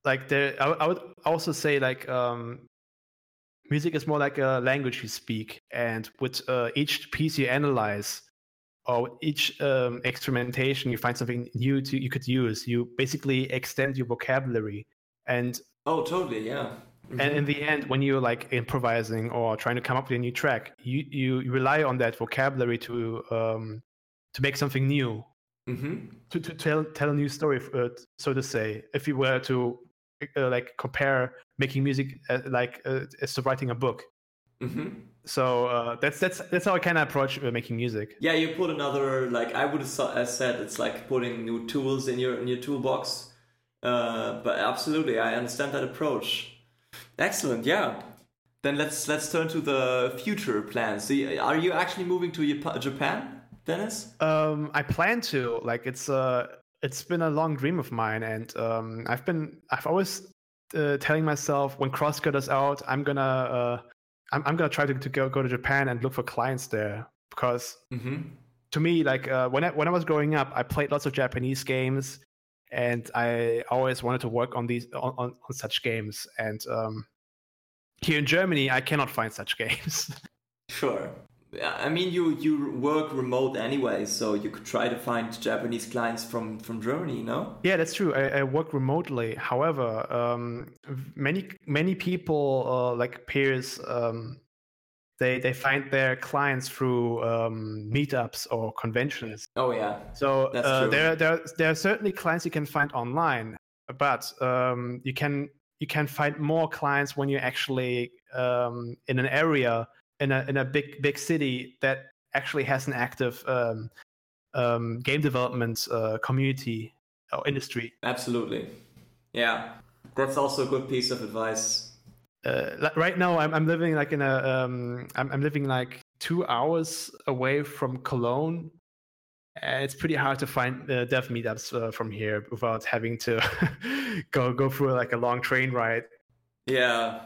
Speaker 3: like there I, I would also say like um music is more like a language you speak and with uh, each piece you analyze or each um, experimentation you find something new to you could use you basically extend your vocabulary and
Speaker 1: oh totally yeah
Speaker 3: mm-hmm. and in the end when you're like improvising or trying to come up with a new track you you rely on that vocabulary to um to make something new mm-hmm. to, to tell tell a new story uh, so to say if you were to uh, like compare making music uh, like uh, as to writing a book. Mm-hmm. So uh, that's that's that's how I kind of approach uh, making music.
Speaker 1: Yeah, you put another like I would have said it's like putting new tools in your in your toolbox, Uh, but absolutely, I understand that approach. Excellent, yeah. Then let's let's turn to the future plans. are you actually moving to Japan, Deniz?
Speaker 3: Um, I plan to. Like it's uh it's been a long dream of mine, and um, I've been I've always uh, telling myself when CrossCode is out, I'm gonna uh, I'm, I'm gonna try to, to go go to Japan and look for clients there because mm-hmm. to me, like uh, when I, when I was growing up, I played lots of Japanese games, and I always wanted to work on these on, on, on such games. And um, here in Germany, I cannot find such games.
Speaker 1: Sure. I mean, you you work remote anyway, so you could try to find Japanese clients from from Germany, no?
Speaker 3: Yeah, that's true. I, I work remotely. However, um, many many people uh, like peers, um, they they find their clients through um, meetups or conventions.
Speaker 1: Oh yeah.
Speaker 3: So uh, there there there are certainly clients you can find online, but um, you can you can find more clients when you're actually um, in an area in a in a big big city that actually has an active um, um, game development uh, community or industry.
Speaker 1: Absolutely, yeah, that's also a good piece of advice.
Speaker 3: Uh, right now, I'm I'm living like in a um, I'm I'm living like two hours away from Cologne. And it's pretty hard to find uh, dev meetups uh, from here without having to go go through like a long train ride.
Speaker 1: Yeah,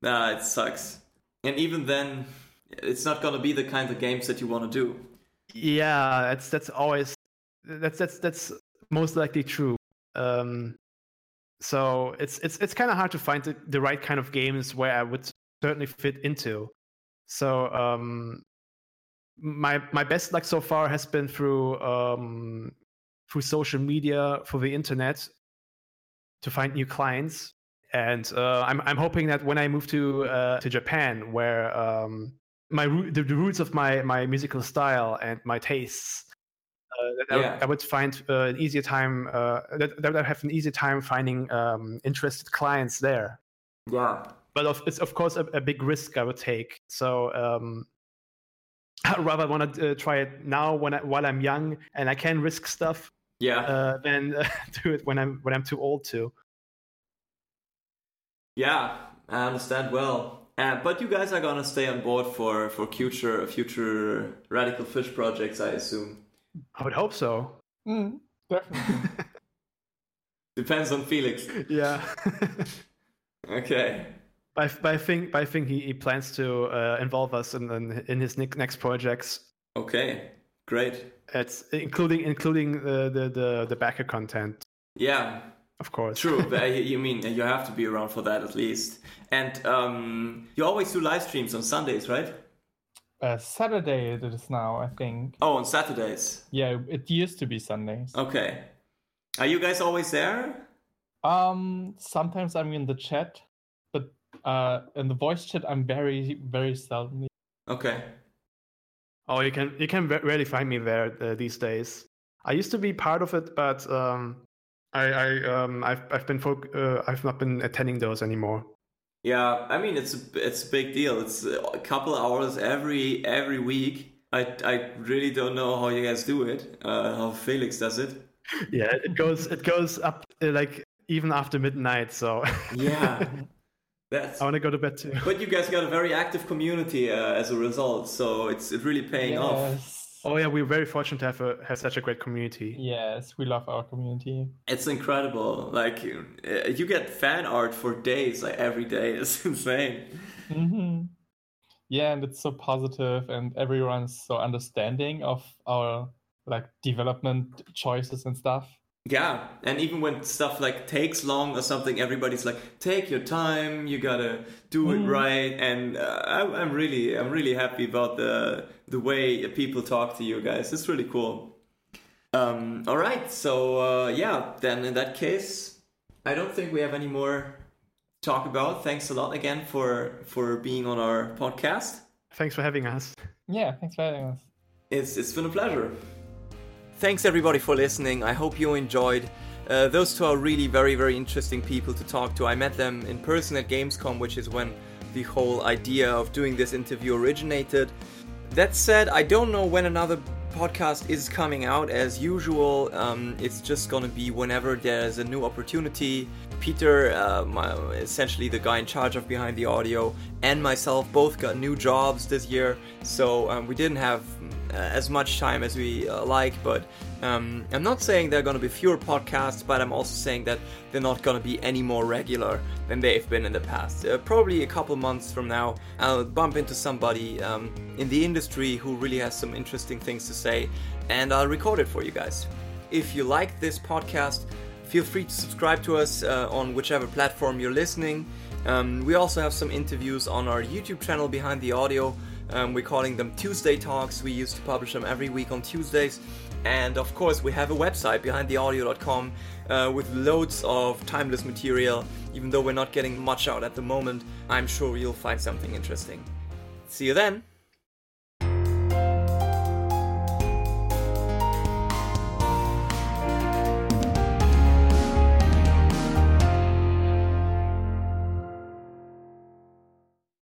Speaker 1: nah, it sucks and even then it's not going to be the kind of games that you want to do
Speaker 3: yeah that's that's always that's that's that's most likely true um so it's it's it's kind of hard to find the, the right kind of games where i would certainly fit into. So um my my best luck so far has been through um through social media for the internet to find new clients. And uh, I'm I'm hoping that when I move to uh, to Japan, where um, my the, the, roots of my my musical style and my tastes, yeah. I, I, would find uh, an easier time uh, that, that I have an easier time finding um, interested clients there.
Speaker 1: Yeah,
Speaker 3: but of, it's of course a, a, big risk I would take. So. Um, I rather want to uh, try it now when I, while I'm young and I can risk stuff.
Speaker 1: Yeah.
Speaker 3: than do it when I'm when I'm too old to.
Speaker 1: Yeah, I understand well. Uh, but you guys are gonna stay on board for for future future radical fish projects, I assume.
Speaker 3: I would hope so.
Speaker 2: Mm, definitely.
Speaker 1: Depends on Felix.
Speaker 3: Yeah.
Speaker 1: okay.
Speaker 3: But, but I think, but I think he, he plans to uh, involve us in, in, in his next projects.
Speaker 1: Okay, great.
Speaker 3: It's including including the the the, the backer content.
Speaker 1: Yeah,
Speaker 3: of course.
Speaker 1: True, but you mean you have to be around for that at least. And um, you always do live streams on Sundays, right?
Speaker 2: Uh, Saturday it is now, I think.
Speaker 1: Oh, on Saturdays.
Speaker 2: Yeah, it used to be Sundays.
Speaker 1: Okay. Are you guys always there?
Speaker 2: Um, sometimes I'm in the chat, but uh, in the voice chat I'm very, very seldom.
Speaker 1: Okay.
Speaker 3: Oh, you can you can rarely find me there uh, these days. I used to be part of it, but um, I, I um, I've I've been fo- uh, I've not been attending those anymore.
Speaker 1: Yeah, I mean it's a, it's a big deal. It's a couple hours every every week. I I really don't know how you guys do it. Uh, how Felix does it.
Speaker 3: Yeah, it goes it goes up uh, like even after midnight. So
Speaker 1: yeah, that's.
Speaker 3: I want to go to bed too.
Speaker 1: But you guys got a very active community uh, as a result, so it's it's really paying yes. off.
Speaker 3: Oh yeah, we're very fortunate to have a, have such a great community.
Speaker 2: Yes, we love our community.
Speaker 1: It's incredible. Like uh, you get fan art for days, like every day. is insane.
Speaker 2: Mm-hmm. Yeah, and it's so positive, and everyone's so understanding of our like development choices and stuff.
Speaker 1: Yeah, and even when stuff like takes long or something, everybody's like, "Take your time. You gotta do it mm. right." And uh, I, am really, I'm really happy about the the way people talk to you guys. It's really cool. Um, all right, so uh, yeah, then in that case, I don't think we have any more talk about. Thanks a lot again for for being on our podcast.
Speaker 3: Thanks for having us.
Speaker 2: Yeah, thanks for having us.
Speaker 1: It's it's been a pleasure. Thanks everybody for listening. I hope you enjoyed. Uh, those two are really very, very interesting people to talk to. I met them in person at Gamescom, which is when the whole idea of doing this interview originated. That said, I don't know when another podcast is coming out as usual. Um, it's just gonna be whenever there's a new opportunity. Peter, uh, essentially the guy in charge of behind the audio, and myself both got new jobs this year, so um, we didn't have uh, as much time as we uh, like. But um, I'm not saying there are going to be fewer podcasts, but I'm also saying that they're not going to be any more regular than they've been in the past. Uh, probably a couple months from now, I'll bump into somebody um, in the industry who really has some interesting things to say, and I'll record it for you guys. If you like this podcast, feel free to subscribe to us uh, on whichever platform you're listening. Um, we also have some interviews on our YouTube channel behind the audio. Um, we're calling them Tuesday Talks. We used to publish them every week on Tuesdays. And of course, we have a website behindtheaudio.com uh, with loads of timeless material. Even though we're not getting much out at the moment, I'm sure you'll find something interesting. See you then!